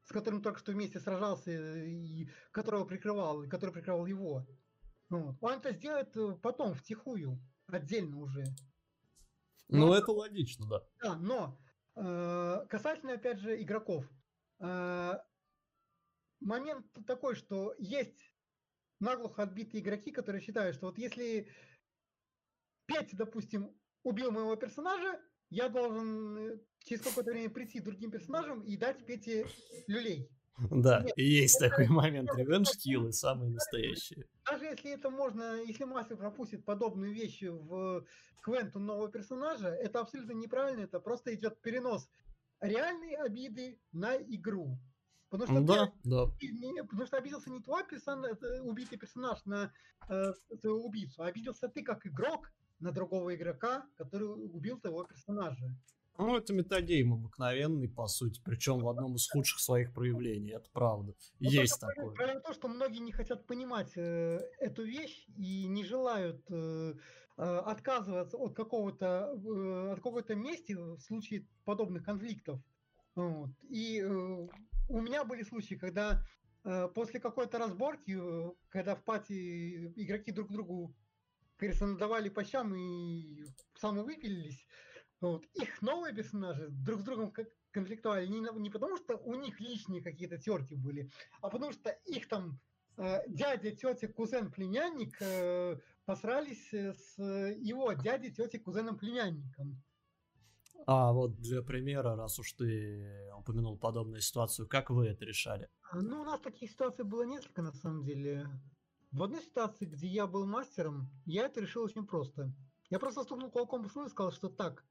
с которым только что вместе сражался и которого прикрывал, и который прикрывал его. Вот. Он это сделает э, потом, втихую, отдельно уже. Ну, но, это логично, да. Да, но э, касательно, опять же, игроков. Э, момент такой, что есть наглухо отбитые игроки, которые считают, что вот если Петя, допустим, убил моего персонажа, я должен э, через какое-то время прийти другим персонажам и дать Пете люлей. Да, Нет, есть это, такой момент. Ревенж киллы самые настоящие. Даже если это можно, если мастер пропустит подобные вещи в квенту нового персонажа, это абсолютно неправильно, это просто идет перенос реальной обиды на игру. Потому что, да, ты, да. Не, потому что обиделся не твой персон, убитый персонаж на э, твоего убийцу, а обиделся ты как игрок на другого игрока, который убил твоего персонажа. Ну, это метагейм обыкновенный, по сути, причем в одном из худших своих проявлений, это правда. Ну, Есть такое. Правильно то, что многие не хотят понимать э, эту вещь и не желают э, э, отказываться от какого-то э, от какого-то месте в случае подобных конфликтов. Вот. И э, у меня были случаи, когда э, после какой-то разборки, э, когда в пати игроки друг другу, кажется, надавали по щам и самовыпилились, вот. Их новые персонажи друг с другом конфликтовали не, не потому, что у них личные какие-то терки были, а потому что их там э, дядя, тетя, кузен, племянник э, посрались с его дядей, тетей, кузеном, племянником. А вот для примера, раз уж ты упомянул подобную ситуацию, как вы это решали? А, ну, у нас таких ситуаций было несколько, на самом деле. В одной ситуации, где я был мастером, я это решил очень просто. Я просто стукнул кулаком по столу и сказал, что так,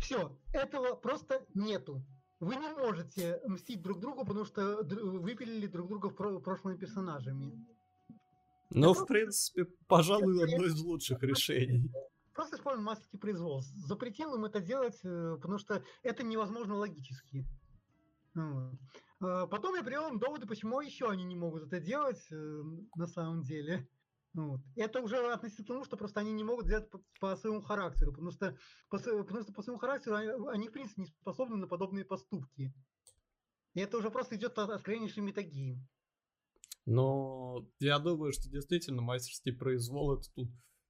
все, этого просто нету. Вы не можете мстить друг другу, потому что выпилили друг друга в прошлыми персонажами. Ну, в принципе, пожалуй, одно из лучших решений. Просто используем мастерский производств. Запретил им это делать, э, потому что это невозможно логически. Вот. А потом я привел им доводы, почему еще они не могут это делать э, на самом деле. Вот. Это уже относится к тому, что просто они не могут сделать по, по своему характеру, потому что по, потому что по своему характеру они, они, в принципе, не способны на подобные поступки. И это уже просто идет от откровеннейшей метагии. Но я думаю, что действительно мастерский произвол это тут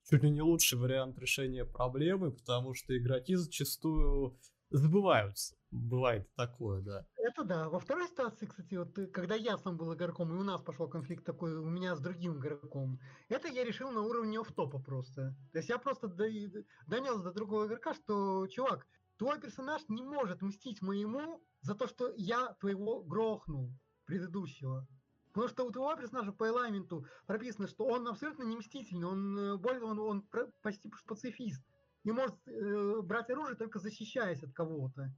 чуть ли не лучший вариант решения проблемы, потому что игроки зачастую забываются. Бывает такое, да. Это да. Во второй ситуации, кстати, вот э, когда я сам был игроком, и у нас пошел конфликт такой у меня с другим игроком, это я решил на уровне офтопа просто. То есть я просто донес до другого игрока, что, чувак, твой персонаж не может мстить моему за то, что я твоего грохнул предыдущего. Потому что у твоего персонажа по элементу прописано, что он абсолютно не мстительный, он э, более он, он почти пацифист. И может э, брать оружие только защищаясь от кого-то.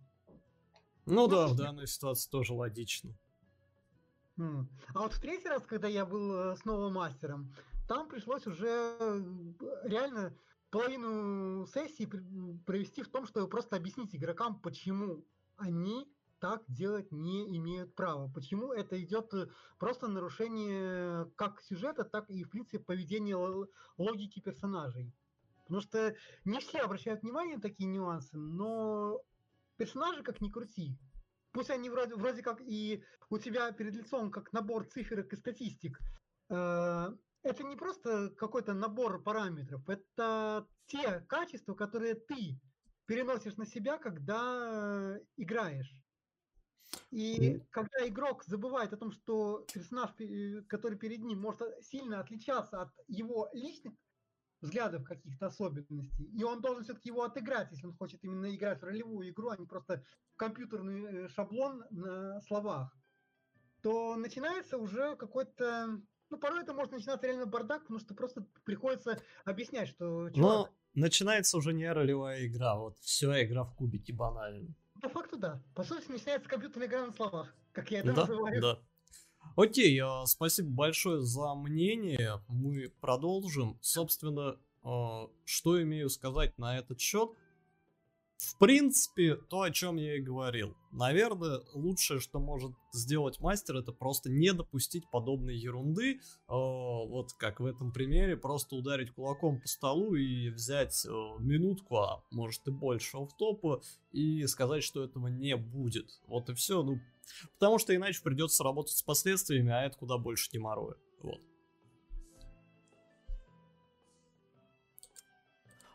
Ну да, в данной ситуации тоже логично. А вот в третий раз, когда я был э, снова мастером, там пришлось уже э, реально половину сессии провести в том, чтобы просто объяснить игрокам, почему они так делать не имеют права. Почему это идет э, просто нарушение как сюжета, так и, в принципе, поведения логики персонажей. Потому что не все обращают внимание на такие нюансы, но персонажи, как ни крути, пусть они вроде, вроде как и у тебя перед лицом как набор циферок и статистик, э, это не просто какой-то набор параметров, это те качества, которые ты переносишь на себя, когда играешь. И когда игрок забывает о том, что персонаж, который перед ним, может сильно отличаться от его личных взглядов каких-то особенностей. И он должен все-таки его отыграть, если он хочет именно играть в ролевую игру, а не просто компьютерный э, шаблон на словах. То начинается уже какой-то... Ну, порой это может начинаться реально бардак, потому что просто приходится объяснять, что... Чувак... Но начинается уже не ролевая игра, вот все игра в кубики банально. По факту да. По сути, начинается компьютерная игра на словах, как я это да, называю. Да. Окей, а, спасибо большое за мнение. Мы продолжим. Собственно, а, что имею сказать на этот счет? В принципе, то, о чем я и говорил. Наверное, лучшее, что может сделать мастер, это просто не допустить подобной ерунды. Э, вот как в этом примере, просто ударить кулаком по столу и взять минутку, а может и больше офтопа, и сказать, что этого не будет. Вот и все. Ну, потому что иначе придется работать с последствиями, а это куда больше геморроя. Вот.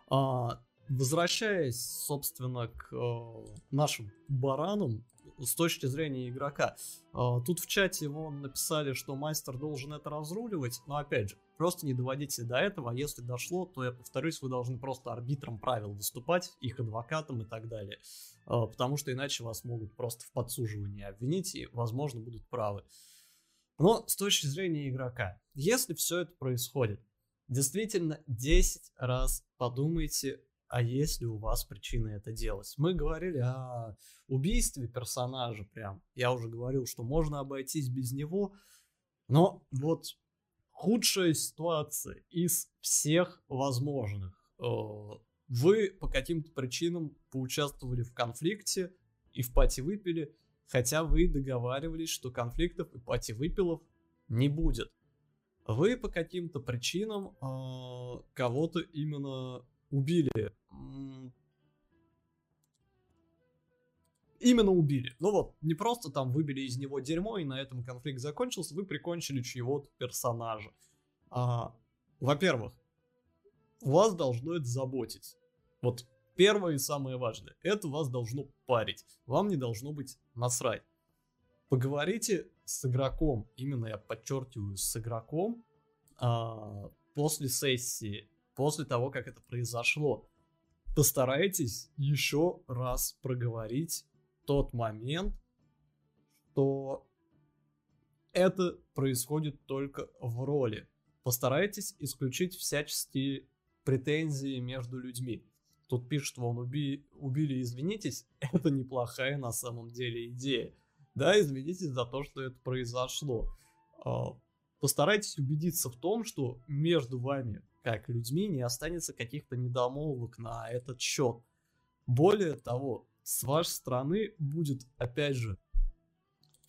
А, Возвращаясь, собственно, к э, нашим баранам, с точки зрения игрока, э, тут в чате вон написали, что мастер должен это разруливать, но опять же, просто не доводите до этого, а если дошло, то я повторюсь, вы должны просто арбитром правил выступать, их адвокатом и так далее, потому что иначе вас могут просто в подсуживании обвинить и, возможно, будут правы. Но с точки зрения игрока, если все это происходит, действительно 10 раз подумайте а есть ли у вас причины это делать? Мы говорили о убийстве персонажа прям. Я уже говорил, что можно обойтись без него, но вот худшая ситуация из всех возможных. Э, вы по каким-то причинам поучаствовали в конфликте и в пати выпили, хотя вы договаривались, что конфликтов и пати выпилов не будет. Вы по каким-то причинам э, кого-то именно убили. Именно убили. Ну вот, не просто там выбили из него дерьмо, и на этом конфликт закончился, вы прикончили чьего-то персонажа. А, во-первых, вас должно это заботить. Вот первое и самое важное. Это вас должно парить. Вам не должно быть насрать. Поговорите с игроком, именно я подчеркиваю, с игроком а, после сессии после того, как это произошло. постарайтесь еще раз проговорить тот момент, что это происходит только в роли. Постарайтесь исключить всяческие претензии между людьми. Тут пишут, что он уби... убили, извинитесь. Это неплохая на самом деле идея. Да, извинитесь за то, что это произошло. А, постарайтесь убедиться в том, что между вами как людьми не останется каких-то недомолвок на этот счет. Более того, с вашей стороны будет, опять же,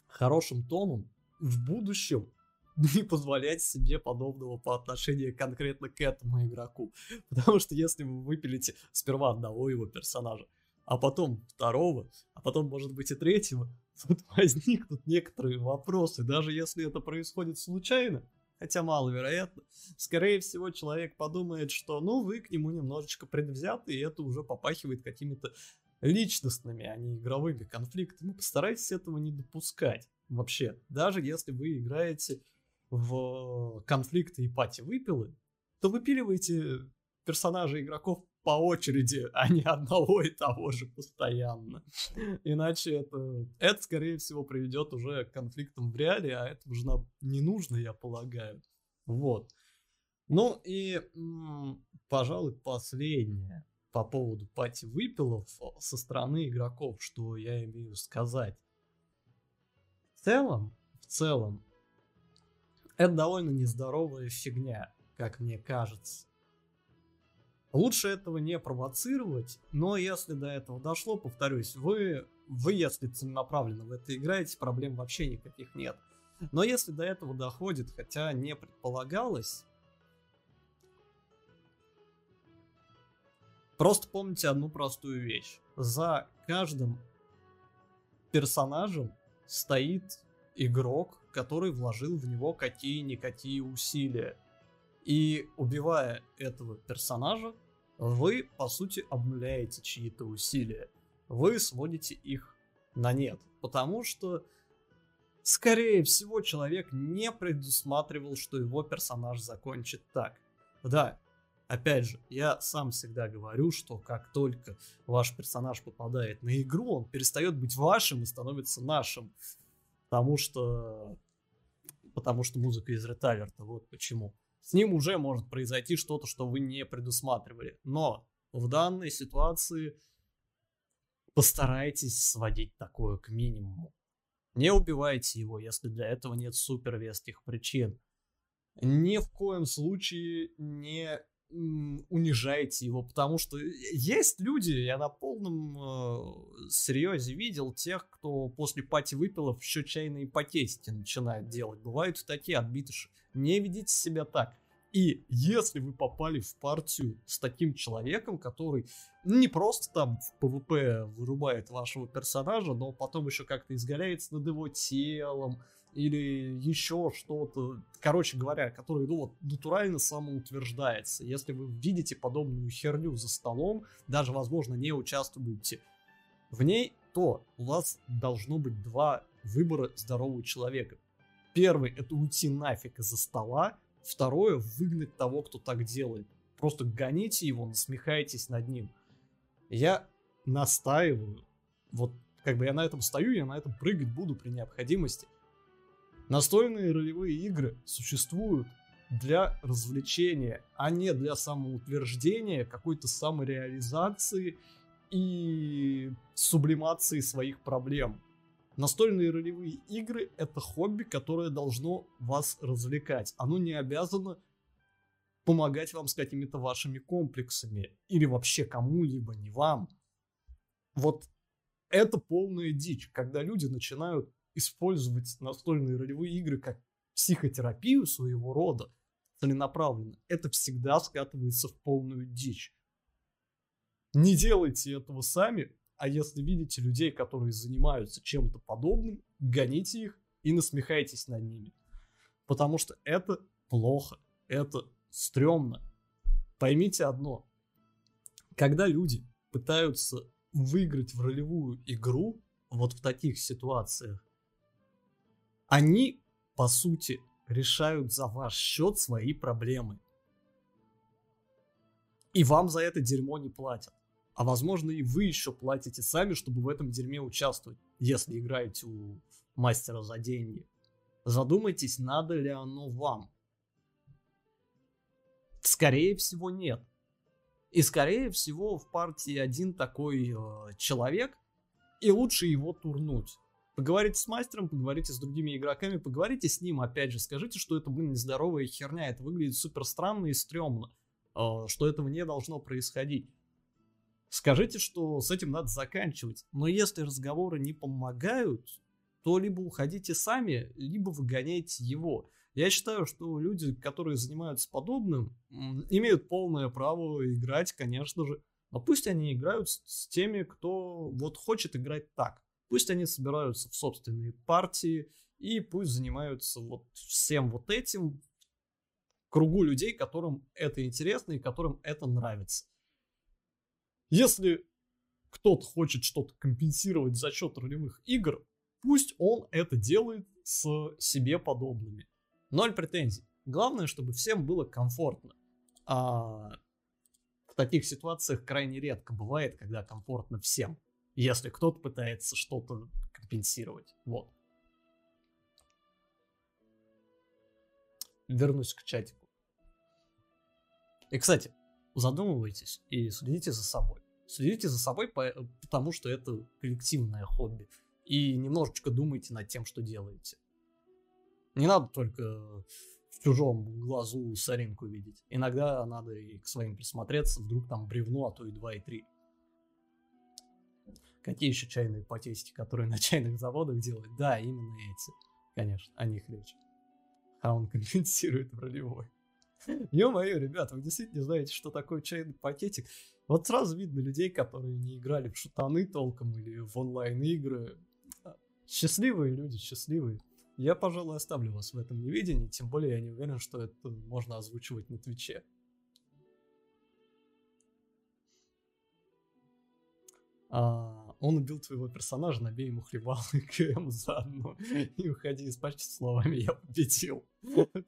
хорошим тоном в будущем не позволять себе подобного по отношению конкретно к этому игроку. Потому что если вы выпилите сперва одного его персонажа, а потом второго, а потом, может быть, и третьего, тут возникнут некоторые вопросы, даже если это происходит случайно, хотя маловероятно, скорее всего, человек подумает, что, ну, вы к нему немножечко предвзяты, и это уже попахивает какими-то личностными, а не игровыми конфликтами. Постарайтесь этого не допускать вообще. Даже если вы играете в конфликты и пати выпилы, то выпиливайте персонажей игроков по очереди, а не одного и того же постоянно. Иначе это, это скорее всего, приведет уже к конфликтам в реале, а это уже не нужно, я полагаю. Вот. Ну и, пожалуй, последнее по поводу пати выпилов со стороны игроков, что я имею сказать. В целом, в целом, это довольно нездоровая фигня, как мне кажется. Лучше этого не провоцировать, но если до этого дошло, повторюсь, вы, вы если целенаправленно в это играете, проблем вообще никаких нет. Но если до этого доходит, хотя не предполагалось, просто помните одну простую вещь. За каждым персонажем стоит игрок, который вложил в него какие-никакие усилия. И убивая этого персонажа, вы, по сути, обнуляете чьи-то усилия. Вы сводите их на нет. Потому что, скорее всего, человек не предусматривал, что его персонаж закончит так. Да, опять же, я сам всегда говорю, что как только ваш персонаж попадает на игру, он перестает быть вашим и становится нашим. Потому что... Потому что музыка из ретайлерта, вот почему с ним уже может произойти что-то, что вы не предусматривали. Но в данной ситуации постарайтесь сводить такое к минимуму. Не убивайте его, если для этого нет супер веских причин. Ни в коем случае не унижайте его, потому что есть люди, я на полном э, серьезе видел тех, кто после пати выпилов еще чайные пакетики начинает делать. Бывают такие отбитыши. Не ведите себя так. И если вы попали в партию с таким человеком, который не просто там в ПВП вырубает вашего персонажа, но потом еще как-то изгаляется над его телом, или еще что-то, короче говоря, который, ну вот, натурально самоутверждается. Если вы видите подобную херню за столом, даже, возможно, не участвуете в ней, то у вас должно быть два выбора здорового человека. Первый это уйти нафиг из-за стола, второе выгнать того, кто так делает. Просто гоните его, насмехайтесь над ним. Я настаиваю, вот как бы я на этом стою, я на этом прыгать буду при необходимости. Настольные ролевые игры существуют для развлечения, а не для самоутверждения, какой-то самореализации и сублимации своих проблем. Настольные ролевые игры — это хобби, которое должно вас развлекать. Оно не обязано помогать вам с какими-то вашими комплексами. Или вообще кому-либо, не вам. Вот это полная дичь, когда люди начинают использовать настольные ролевые игры как психотерапию своего рода целенаправленно, это всегда скатывается в полную дичь. Не делайте этого сами, а если видите людей, которые занимаются чем-то подобным, гоните их и насмехайтесь над ними. Потому что это плохо, это стрёмно. Поймите одно. Когда люди пытаются выиграть в ролевую игру, вот в таких ситуациях, они, по сути, решают за ваш счет свои проблемы. И вам за это дерьмо не платят. А возможно и вы еще платите сами, чтобы в этом дерьме участвовать, если играете у мастера за деньги. Задумайтесь, надо ли оно вам. Скорее всего, нет. И скорее всего в партии один такой э, человек, и лучше его турнуть. Поговорите с мастером, поговорите с другими игроками, поговорите с ним, опять же, скажите, что это, блин, нездоровая херня, это выглядит супер странно и стрёмно, э, что этого не должно происходить. Скажите, что с этим надо заканчивать. Но если разговоры не помогают, то либо уходите сами, либо выгоняйте его. Я считаю, что люди, которые занимаются подобным, имеют полное право играть, конечно же. Но пусть они играют с теми, кто вот хочет играть так. Пусть они собираются в собственные партии и пусть занимаются вот всем вот этим кругу людей, которым это интересно и которым это нравится. Если кто-то хочет что-то компенсировать за счет ролевых игр, пусть он это делает с себе подобными. Ноль претензий. Главное, чтобы всем было комфортно. А в таких ситуациях крайне редко бывает, когда комфортно всем. Если кто-то пытается что-то компенсировать. Вот. Вернусь к чатику. И, кстати, задумывайтесь и следите за собой. Следите за собой, потому что это коллективное хобби. И немножечко думайте над тем, что делаете. Не надо только в чужом глазу соринку видеть. Иногда надо и к своим присмотреться, вдруг там бревно, а то и 2, и 3. Какие еще чайные патестики, которые на чайных заводах делают? Да, именно эти. Конечно, о них речь. А он компенсирует в ролевой. Ё-моё, ребята, вы действительно знаете, что такое чайный пакетик? Вот сразу видно людей, которые не играли в шутаны толком или в онлайн-игры. Счастливые люди, счастливые. Я, пожалуй, оставлю вас в этом неведении, тем более я не уверен, что это можно озвучивать на Твиче. А, он убил твоего персонажа, набей ему хлебал и КМ заодно. И уходи из пачки словами «я победил».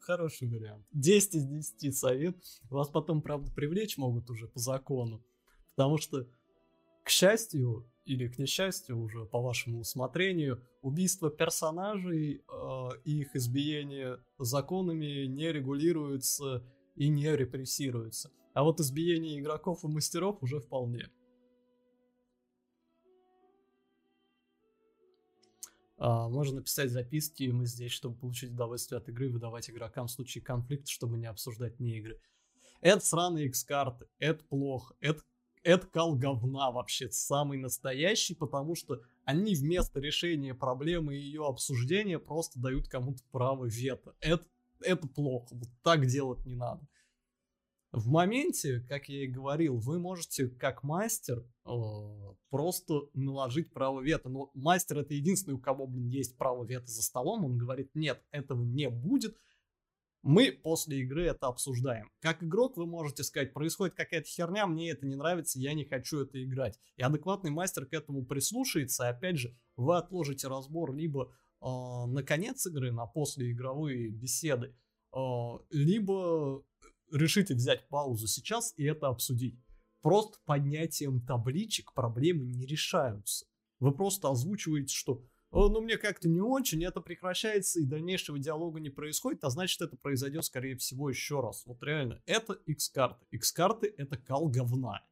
Хороший вариант. 10 из 10 совет. Вас потом, правда, привлечь могут уже по закону. Потому что, к счастью, или к несчастью, уже по вашему усмотрению, убийство персонажей э, и их избиение законами не регулируются и не репрессируются. А вот избиение игроков и мастеров уже вполне. Можно написать записки, и мы здесь, чтобы получить удовольствие от игры, выдавать игрокам в случае конфликта, чтобы не обсуждать не игры. Это сраные X-карты, это плохо, это это кал говна вообще самый настоящий, потому что они вместо решения проблемы и ее обсуждения просто дают кому-то право вето. Это, это плохо, вот так делать не надо. В моменте, как я и говорил, вы можете как мастер э, просто наложить право вето. Но мастер это единственный, у кого, блин, есть право вето за столом. Он говорит, нет, этого не будет мы после игры это обсуждаем. Как игрок вы можете сказать, происходит какая-то херня, мне это не нравится, я не хочу это играть. И адекватный мастер к этому прислушается, и опять же, вы отложите разбор либо э, на конец игры, на послеигровые беседы, э, либо решите взять паузу сейчас и это обсудить. Просто поднятием табличек проблемы не решаются. Вы просто озвучиваете, что ну, мне как-то не очень, это прекращается и дальнейшего диалога не происходит, а значит, это произойдет, скорее всего, еще раз. Вот реально, это X-карты. X-карты — это кал говна.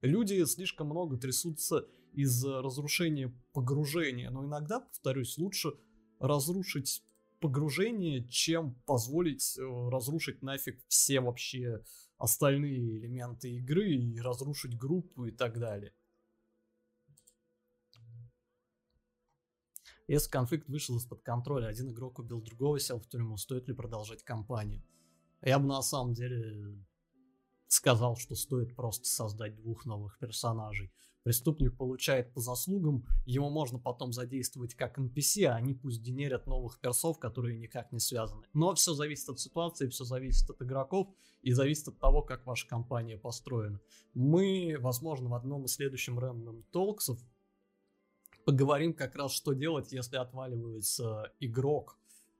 Люди слишком много трясутся из разрушения погружения, но иногда, повторюсь, лучше разрушить погружение, чем позволить э, разрушить нафиг все вообще остальные элементы игры и разрушить группу и так далее. Если конфликт вышел из-под контроля, один игрок убил другого, сел в тюрьму, стоит ли продолжать кампанию? Я бы на самом деле сказал, что стоит просто создать двух новых персонажей. Преступник получает по заслугам, его можно потом задействовать как NPC, а они пусть генерят новых персов, которые никак не связаны. Но все зависит от ситуации, все зависит от игроков и зависит от того, как ваша компания построена. Мы, возможно, в одном из следующих Random Talks ов поговорим как раз, что делать, если отваливается игрок,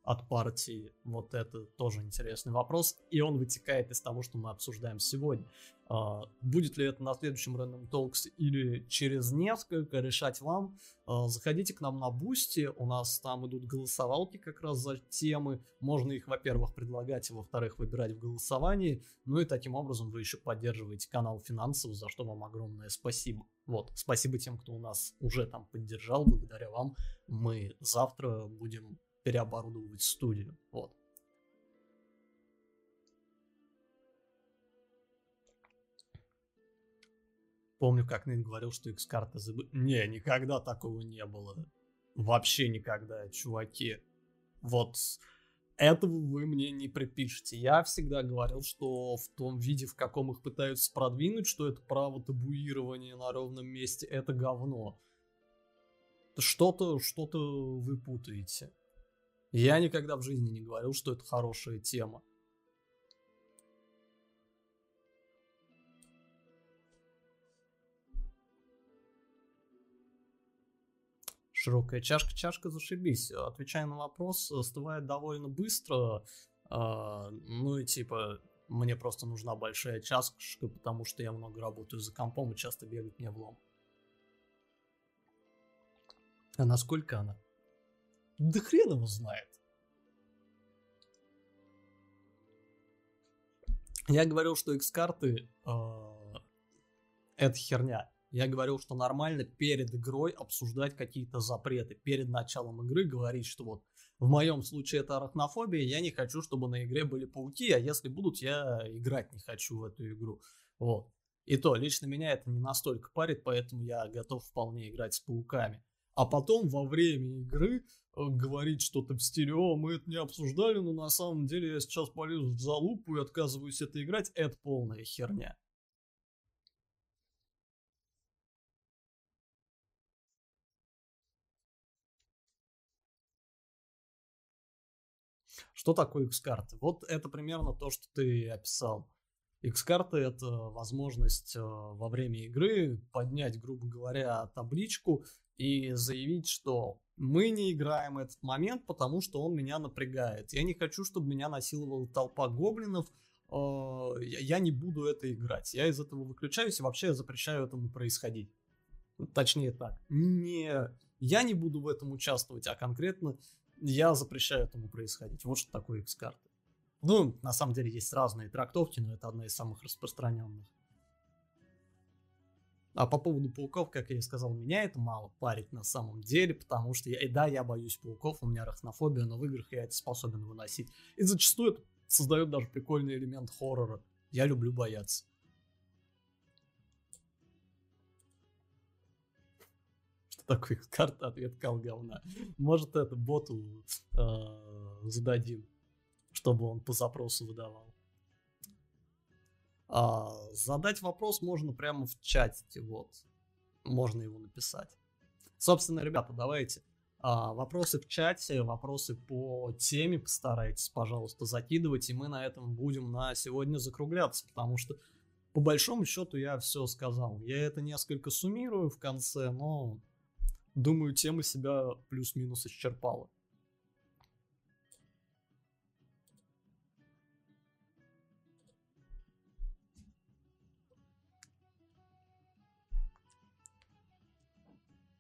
от партии? Вот это тоже интересный вопрос. И он вытекает из того, что мы обсуждаем сегодня. А, будет ли это на следующем Random Talks или через несколько, решать вам. А, заходите к нам на Boosty, у нас там идут голосовалки как раз за темы. Можно их, во-первых, предлагать, а во-вторых, выбирать в голосовании. Ну и таким образом вы еще поддерживаете канал финансово, за что вам огромное спасибо. Вот, спасибо тем, кто у нас уже там поддержал. Благодаря вам мы завтра будем переоборудовать студию. Вот. Помню, как Нейн говорил, что X-карта забы... Не, никогда такого не было. Вообще никогда, чуваки. Вот этого вы мне не припишете. Я всегда говорил, что в том виде, в каком их пытаются продвинуть, что это право табуирования на ровном месте, это говно. Что-то, что-то вы путаете. Я никогда в жизни не говорил, что это хорошая тема. Широкая чашка, чашка, зашибись. Отвечая на вопрос, остывает довольно быстро. А, ну и типа, мне просто нужна большая чашка, потому что я много работаю за компом и часто бегать мне влом. А насколько она? Да хрен его знает. Я говорил, что X-карты э, это херня. Я говорил, что нормально перед игрой обсуждать какие-то запреты. Перед началом игры говорить, что вот в моем случае это арахнофобия, я не хочу, чтобы на игре были пауки, а если будут, я играть не хочу в эту игру. Вот. И то, лично меня это не настолько парит, поэтому я готов вполне играть с пауками а потом во время игры э, говорить что-то в стиле «О, мы это не обсуждали, но на самом деле я сейчас полезу в залупу и отказываюсь это играть», это полная херня. Что такое X-карты? Вот это примерно то, что ты описал. X-карты — это возможность э, во время игры поднять, грубо говоря, табличку и заявить, что мы не играем этот момент, потому что он меня напрягает. Я не хочу, чтобы меня насиловала толпа гоблинов. Э, я не буду это играть. Я из этого выключаюсь и вообще запрещаю этому происходить. Точнее так. Не я не буду в этом участвовать, а конкретно я запрещаю этому происходить. Вот что такое X-карты. Ну, на самом деле есть разные трактовки, но это одна из самых распространенных. А по поводу пауков, как я и сказал, меня это мало парит на самом деле, потому что, я, да, я боюсь пауков, у меня арахнофобия, но в играх я это способен выносить. И зачастую это создает даже прикольный элемент хоррора. Я люблю бояться. Что такое карта ответ кал говна? Может это боту э, зададим, чтобы он по запросу выдавал. А, задать вопрос можно прямо в чате, вот. Можно его написать. Собственно, ребята, давайте. А, вопросы в чате, вопросы по теме постарайтесь, пожалуйста, закидывать, и мы на этом будем на сегодня закругляться, потому что по большому счету я все сказал. Я это несколько суммирую в конце, но думаю, тема себя плюс-минус исчерпала.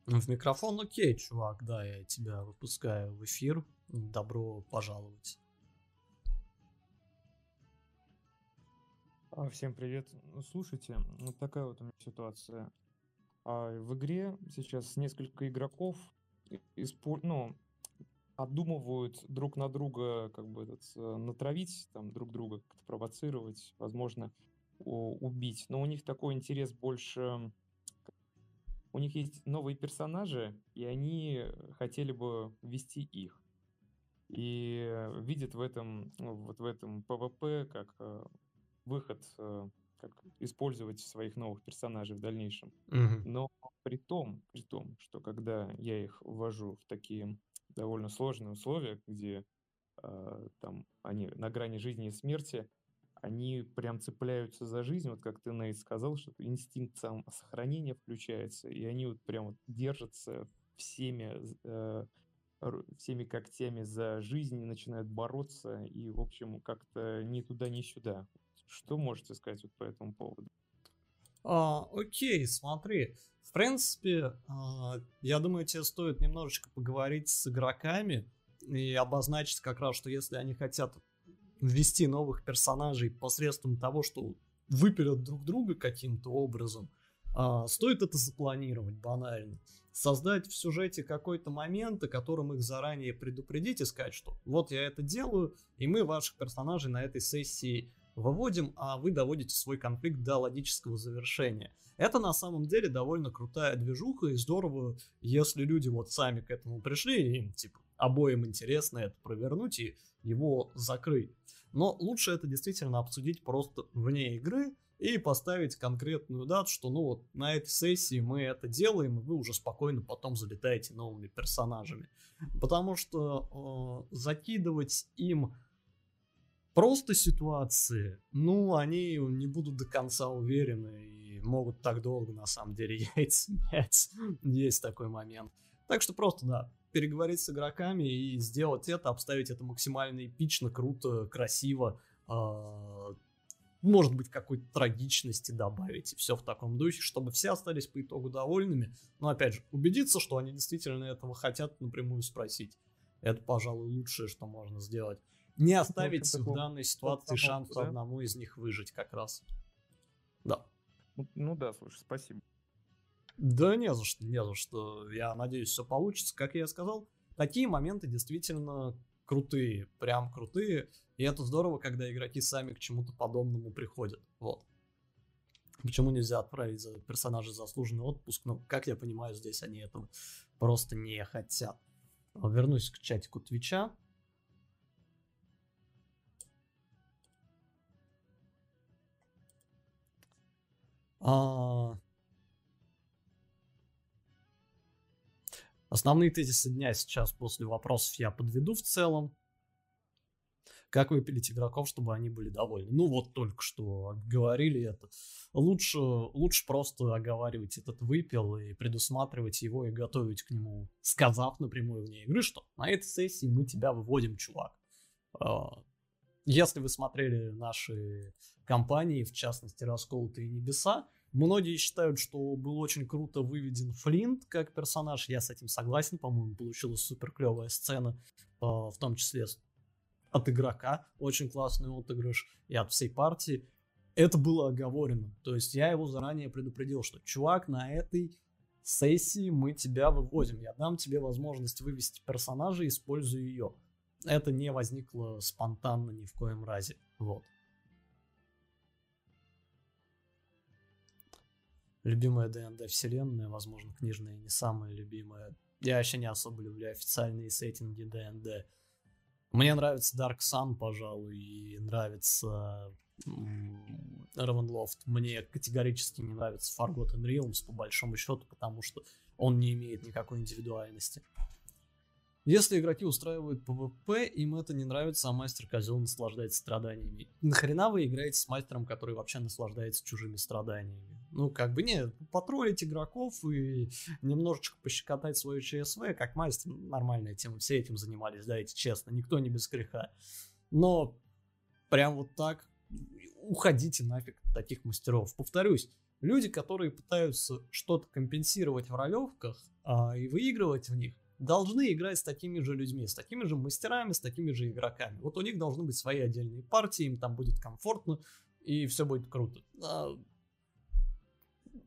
В микрофон окей, чувак, да, я тебя выпускаю в эфир. Добро пожаловать. А, всем привет. Ну, слушайте, вот такая вот у меня ситуация. А в игре сейчас несколько игроков испо... ну, обдумывают друг на друга, как бы этот, э, натравить там друг друга, как-то провоцировать, возможно, убить. Но у них такой интерес больше у них есть новые персонажи, и они хотели бы ввести их. И видят в этом, ну, вот в этом PvP как э, выход, э, как использовать своих новых персонажей в дальнейшем. Угу. Но при том, при том, что когда я их ввожу в такие довольно сложные условия, где э, там они на грани жизни и смерти, они прям цепляются за жизнь, вот как ты, Нейт, сказал, что инстинкт самосохранения включается, и они вот прям вот держатся всеми, э, всеми когтями за жизнь, начинают бороться, и, в общем, как-то ни туда, ни сюда. Что можете сказать вот по этому поводу? А, окей, смотри. В принципе, а, я думаю, тебе стоит немножечко поговорить с игроками и обозначить как раз, что если они хотят ввести новых персонажей посредством того, что выпилят друг друга каким-то образом, а, стоит это запланировать банально. Создать в сюжете какой-то момент, о котором их заранее предупредить и сказать, что вот я это делаю, и мы ваших персонажей на этой сессии выводим, а вы доводите свой конфликт до логического завершения. Это на самом деле довольно крутая движуха и здорово, если люди вот сами к этому пришли, и им типа обоим интересно это провернуть и его закрыть. Но лучше это действительно обсудить просто вне игры и поставить конкретную дату, что ну вот на этой сессии мы это делаем, и вы уже спокойно потом залетаете новыми персонажами. Потому что э, закидывать им просто ситуации, ну, они не будут до конца уверены и могут так долго, на самом деле, яйца мять. Есть такой момент. Так что просто, да, переговорить с игроками и сделать это, обставить это максимально эпично, круто, красиво, э, может быть, какой-то трагичности добавить, и все в таком духе, чтобы все остались по итогу довольными. Но, опять же, убедиться, что они действительно этого хотят, напрямую спросить. Это, пожалуй, лучшее, что можно сделать. Не оставить в данной ситуации шанс да? одному из них выжить как раз. Да. Ну, ну да, слушай, спасибо. Да не за что, не за что. Я надеюсь, все получится. Как я сказал, такие моменты действительно крутые, прям крутые. И это здорово, когда игроки сами к чему-то подобному приходят. Вот. Почему нельзя отправить за персонажа заслуженный отпуск? Ну, как я понимаю, здесь они этого просто не хотят. Вернусь к чатику Твича. А, Основные тезисы дня сейчас после вопросов я подведу в целом. Как выпилить игроков, чтобы они были довольны? Ну вот только что говорили это. Лучше, лучше просто оговаривать этот выпил и предусматривать его и готовить к нему, сказав напрямую вне игры, что на этой сессии мы тебя выводим, чувак. А, если вы смотрели наши компании, в частности «Расколотые небеса», Многие считают, что был очень круто выведен Флинт как персонаж. Я с этим согласен, по-моему, получилась супер клевая сцена, а, в том числе от игрока. Очень классный отыгрыш и от всей партии. Это было оговорено. То есть я его заранее предупредил, что чувак, на этой сессии мы тебя выводим. Я дам тебе возможность вывести персонажа, используя ее. Это не возникло спонтанно ни в коем разе. Вот. Любимая ДНД вселенная, возможно, книжная не самая любимая. Я вообще не особо люблю официальные сеттинги ДНД. Мне нравится Dark Sun, пожалуй, и нравится Ravenloft. Мне категорически не нравится Forgotten Realms, по большому счету, потому что он не имеет никакой индивидуальности. Если игроки устраивают ПВП, им это не нравится, а мастер козел наслаждается страданиями. Нахрена вы играете с мастером, который вообще наслаждается чужими страданиями? Ну, как бы, не, потроллить игроков и немножечко пощекотать свою ЧСВ, как мастер, нормальная тема, все этим занимались, да, эти честно, никто не без греха. Но прям вот так уходите нафиг таких мастеров. Повторюсь, люди, которые пытаются что-то компенсировать в ролевках а, и выигрывать в них, должны играть с такими же людьми, с такими же мастерами, с такими же игроками. Вот у них должны быть свои отдельные партии, им там будет комфортно, и все будет круто. А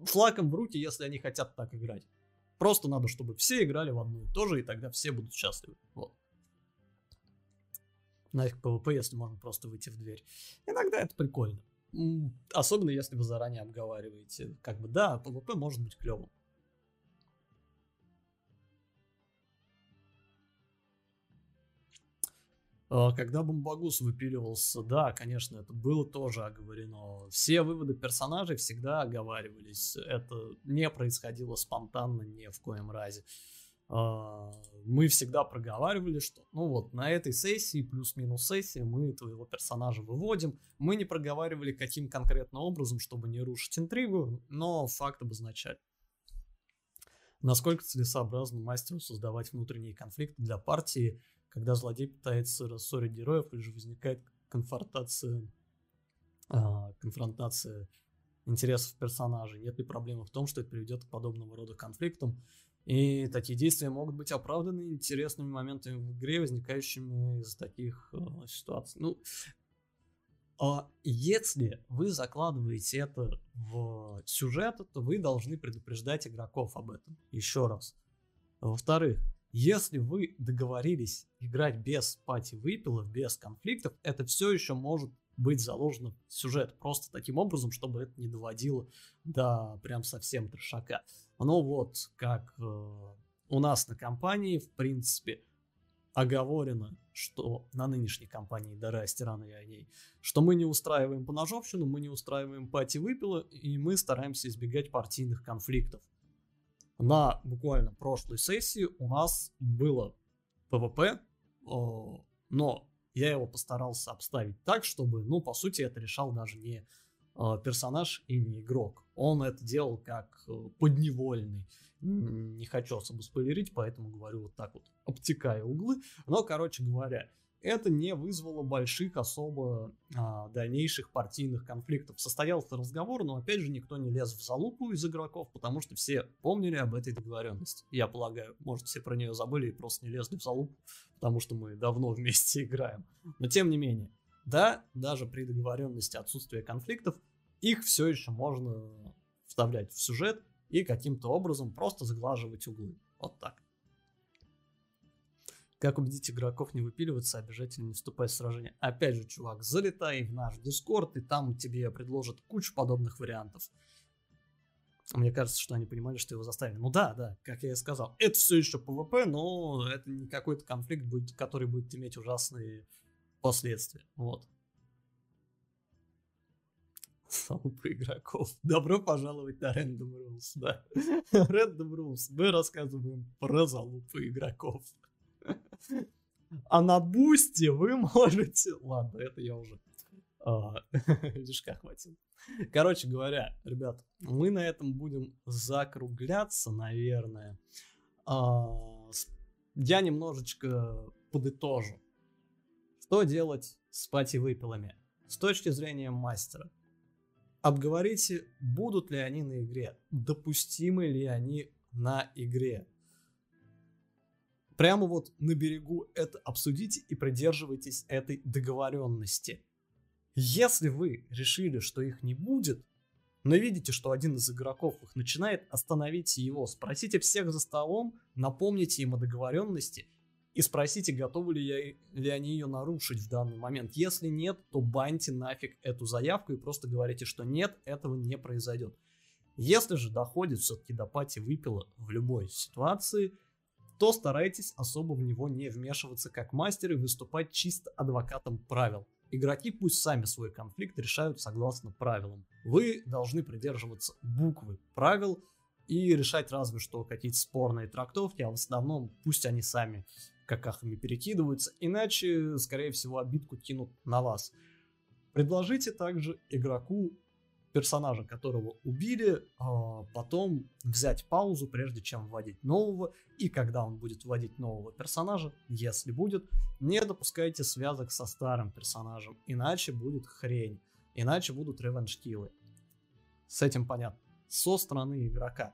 флаком в руки, если они хотят так играть. Просто надо, чтобы все играли в одно и то же, и тогда все будут счастливы. Вот. Нафиг PvP, если можно просто выйти в дверь. Иногда это прикольно. Особенно если вы заранее обговариваете. Как бы да, PvP может быть клевым. Когда Бомбагус выпиливался, да, конечно, это было тоже оговорено. Все выводы персонажей всегда оговаривались. Это не происходило спонтанно ни в коем разе. А, мы всегда проговаривали, что ну вот на этой сессии плюс-минус сессии мы твоего персонажа выводим. Мы не проговаривали каким конкретно образом, чтобы не рушить интригу, но факт обозначать. Насколько целесообразно мастеру создавать внутренние конфликты для партии, когда злодей пытается рассорить героев или же возникает конфронтация, а, конфронтация интересов персонажей? Нет ли проблемы в том, что это приведет к подобного рода конфликтам? И такие действия могут быть оправданы интересными моментами в игре, возникающими из таких э, ситуаций. Ну, а если вы закладываете это в сюжет, то вы должны предупреждать игроков об этом. Еще раз. Во-вторых, если вы договорились играть без пати выпилов, без конфликтов, это все еще может быть заложено в сюжет. Просто таким образом, чтобы это не доводило до прям совсем трешака. Но вот как э, у нас на компании, в принципе, оговорено, что на нынешней компании Дара Стирана и о ней, что мы не устраиваем поножовщину, мы не устраиваем пати выпила, и мы стараемся избегать партийных конфликтов. На буквально прошлой сессии у нас было ПВП, но я его постарался обставить так, чтобы, ну, по сути, это решал даже не а, персонаж и не игрок. Он это делал как э, подневольный не хочу особо спойлерить, поэтому говорю вот так вот, обтекая углы. Но, короче говоря, это не вызвало больших особо а, дальнейших партийных конфликтов. Состоялся разговор, но опять же никто не лез в залупу из игроков, потому что все помнили об этой договоренности. Я полагаю, может все про нее забыли и просто не лезли в залупу, потому что мы давно вместе играем. Но тем не менее, да, даже при договоренности отсутствия конфликтов, их все еще можно вставлять в сюжет, и каким-то образом просто заглаживать углы. Вот так. Как убедить игроков не выпиливаться, обязательно не вступать в сражение? Опять же, чувак, залетай в наш дискорд, и там тебе предложат кучу подобных вариантов. Мне кажется, что они понимали, что его заставили. Ну да, да, как я и сказал, это все еще PvP, но это не какой-то конфликт, будет, который будет иметь ужасные последствия. Вот залупы игроков. Добро пожаловать на Random Rules, да. Random Rules. Мы рассказываем про залупы игроков. А на бусте вы можете... Ладно, это я уже... А, Лишка хватит. Короче говоря, ребят, мы на этом будем закругляться, наверное. А, я немножечко подытожу. Что делать с пати-выпилами? С точки зрения мастера – Обговорите, будут ли они на игре, допустимы ли они на игре. Прямо вот на берегу это обсудите и придерживайтесь этой договоренности. Если вы решили, что их не будет, но видите, что один из игроков их начинает, остановите его, спросите всех за столом, напомните им о договоренности и спросите, готовы ли, я, ли они ее нарушить в данный момент. Если нет, то баньте нафиг эту заявку и просто говорите, что нет, этого не произойдет. Если же доходит все-таки до пати выпила в любой ситуации, то старайтесь особо в него не вмешиваться как мастер и выступать чисто адвокатом правил. Игроки пусть сами свой конфликт решают согласно правилам. Вы должны придерживаться буквы правил и решать разве что какие-то спорные трактовки, а в основном пусть они сами какахами перекидываются, иначе, скорее всего, обидку кинут на вас. Предложите также игроку персонажа, которого убили, а, потом взять паузу, прежде чем вводить нового, и когда он будет вводить нового персонажа, если будет, не допускайте связок со старым персонажем, иначе будет хрень, иначе будут revenge kill ы. С этим понятно. Со стороны игрока.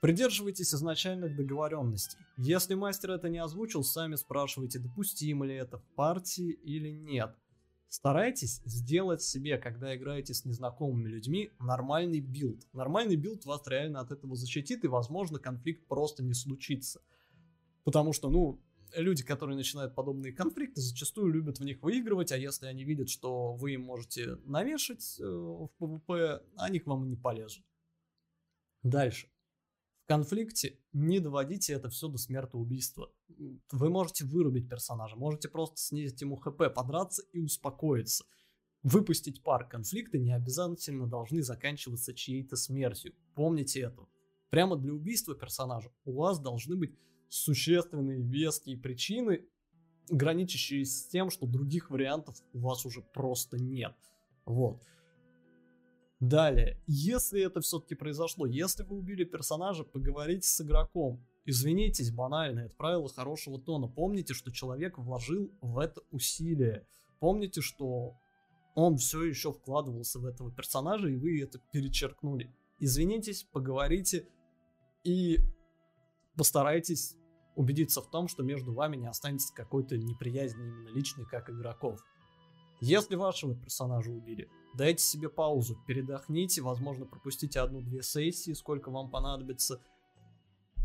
Придерживайтесь изначальных договоренностей. Если мастер это не озвучил, сами спрашивайте, допустимо ли это в партии или нет. Старайтесь сделать себе, когда играете с незнакомыми людьми, нормальный билд. Нормальный билд вас реально от этого защитит, и, возможно, конфликт просто не случится. Потому что, ну, люди, которые начинают подобные конфликты, зачастую любят в них выигрывать, а если они видят, что вы им можете навешать э, в PvP, они к вам не полезут. Дальше. Конфликте не доводите это все до смертоубийства. Вы можете вырубить персонажа, можете просто снизить ему хп, подраться и успокоиться. Выпустить пар конфликта не обязательно должны заканчиваться чьей-то смертью. Помните это. Прямо для убийства персонажа у вас должны быть существенные веские причины, граничащие с тем, что других вариантов у вас уже просто нет. Вот. Далее, если это все-таки произошло, если вы убили персонажа, поговорите с игроком. Извинитесь банально, это правило хорошего тона. Помните, что человек вложил в это усилие. Помните, что он все еще вкладывался в этого персонажа, и вы это перечеркнули. Извинитесь, поговорите и постарайтесь убедиться в том, что между вами не останется какой-то неприязни именно личной, как игроков. Если вашего персонажа убили, дайте себе паузу, передохните, возможно, пропустите одну-две сессии, сколько вам понадобится.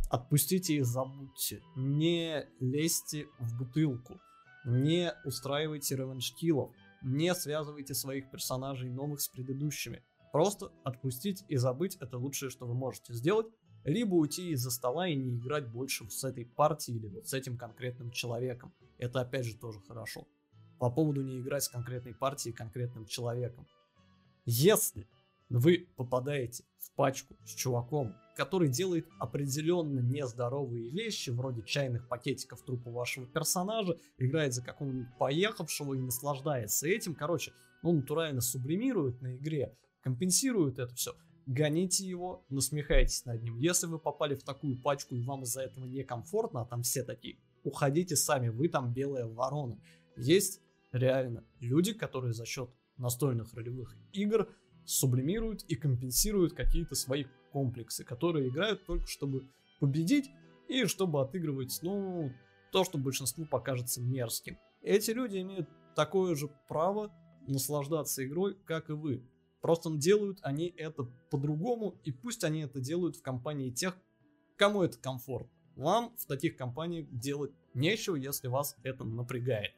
Отпустите и забудьте. Не лезьте в бутылку. Не устраивайте ревенш-киллов. Не связывайте своих персонажей новых с предыдущими. Просто отпустить и забыть это лучшее, что вы можете сделать. Либо уйти из-за стола и не играть больше с этой партией или вот с этим конкретным человеком. Это опять же тоже хорошо. По поводу не играть с конкретной партией конкретным человеком. Если вы попадаете в пачку с чуваком, который делает определенно нездоровые вещи, вроде чайных пакетиков трупа вашего персонажа, играет за какого-нибудь поехавшего и наслаждается этим, короче, ну, натурально сублимирует на игре, компенсирует это все, гоните его, насмехайтесь над ним. Если вы попали в такую пачку и вам из-за этого некомфортно, а там все такие, уходите сами, вы там белая ворона. Есть реально люди, которые за счет настольных ролевых игр сублимируют и компенсируют какие-то свои комплексы, которые играют только чтобы победить и чтобы отыгрывать, ну, то, что большинству покажется мерзким. Эти люди имеют такое же право наслаждаться игрой, как и вы. Просто делают они это по-другому, и пусть они это делают в компании тех, кому это комфорт. Вам в таких компаниях делать нечего, если вас это напрягает.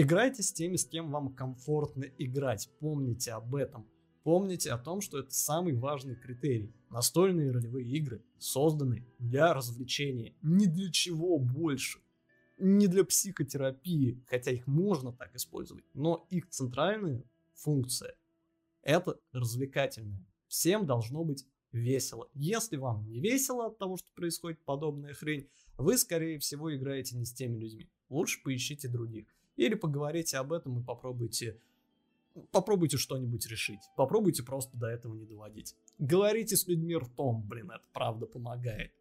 Играйте с теми, с кем вам комфортно играть. Помните об этом. Помните о том, что это самый важный критерий. Настольные ролевые игры созданы для развлечения, не для чего больше. Не для психотерапии, хотя их можно так использовать, но их центральная функция – это развлекательная. Всем должно быть весело. Если вам не весело от того, что происходит подобная хрень, вы, скорее всего, играете не с теми людьми. Лучше поищите других. Или поговорите об этом и попробуйте попробуйте что-нибудь решить. Попробуйте просто до этого не доводить. Говорите с людьми ртом, блин, это правда помогает.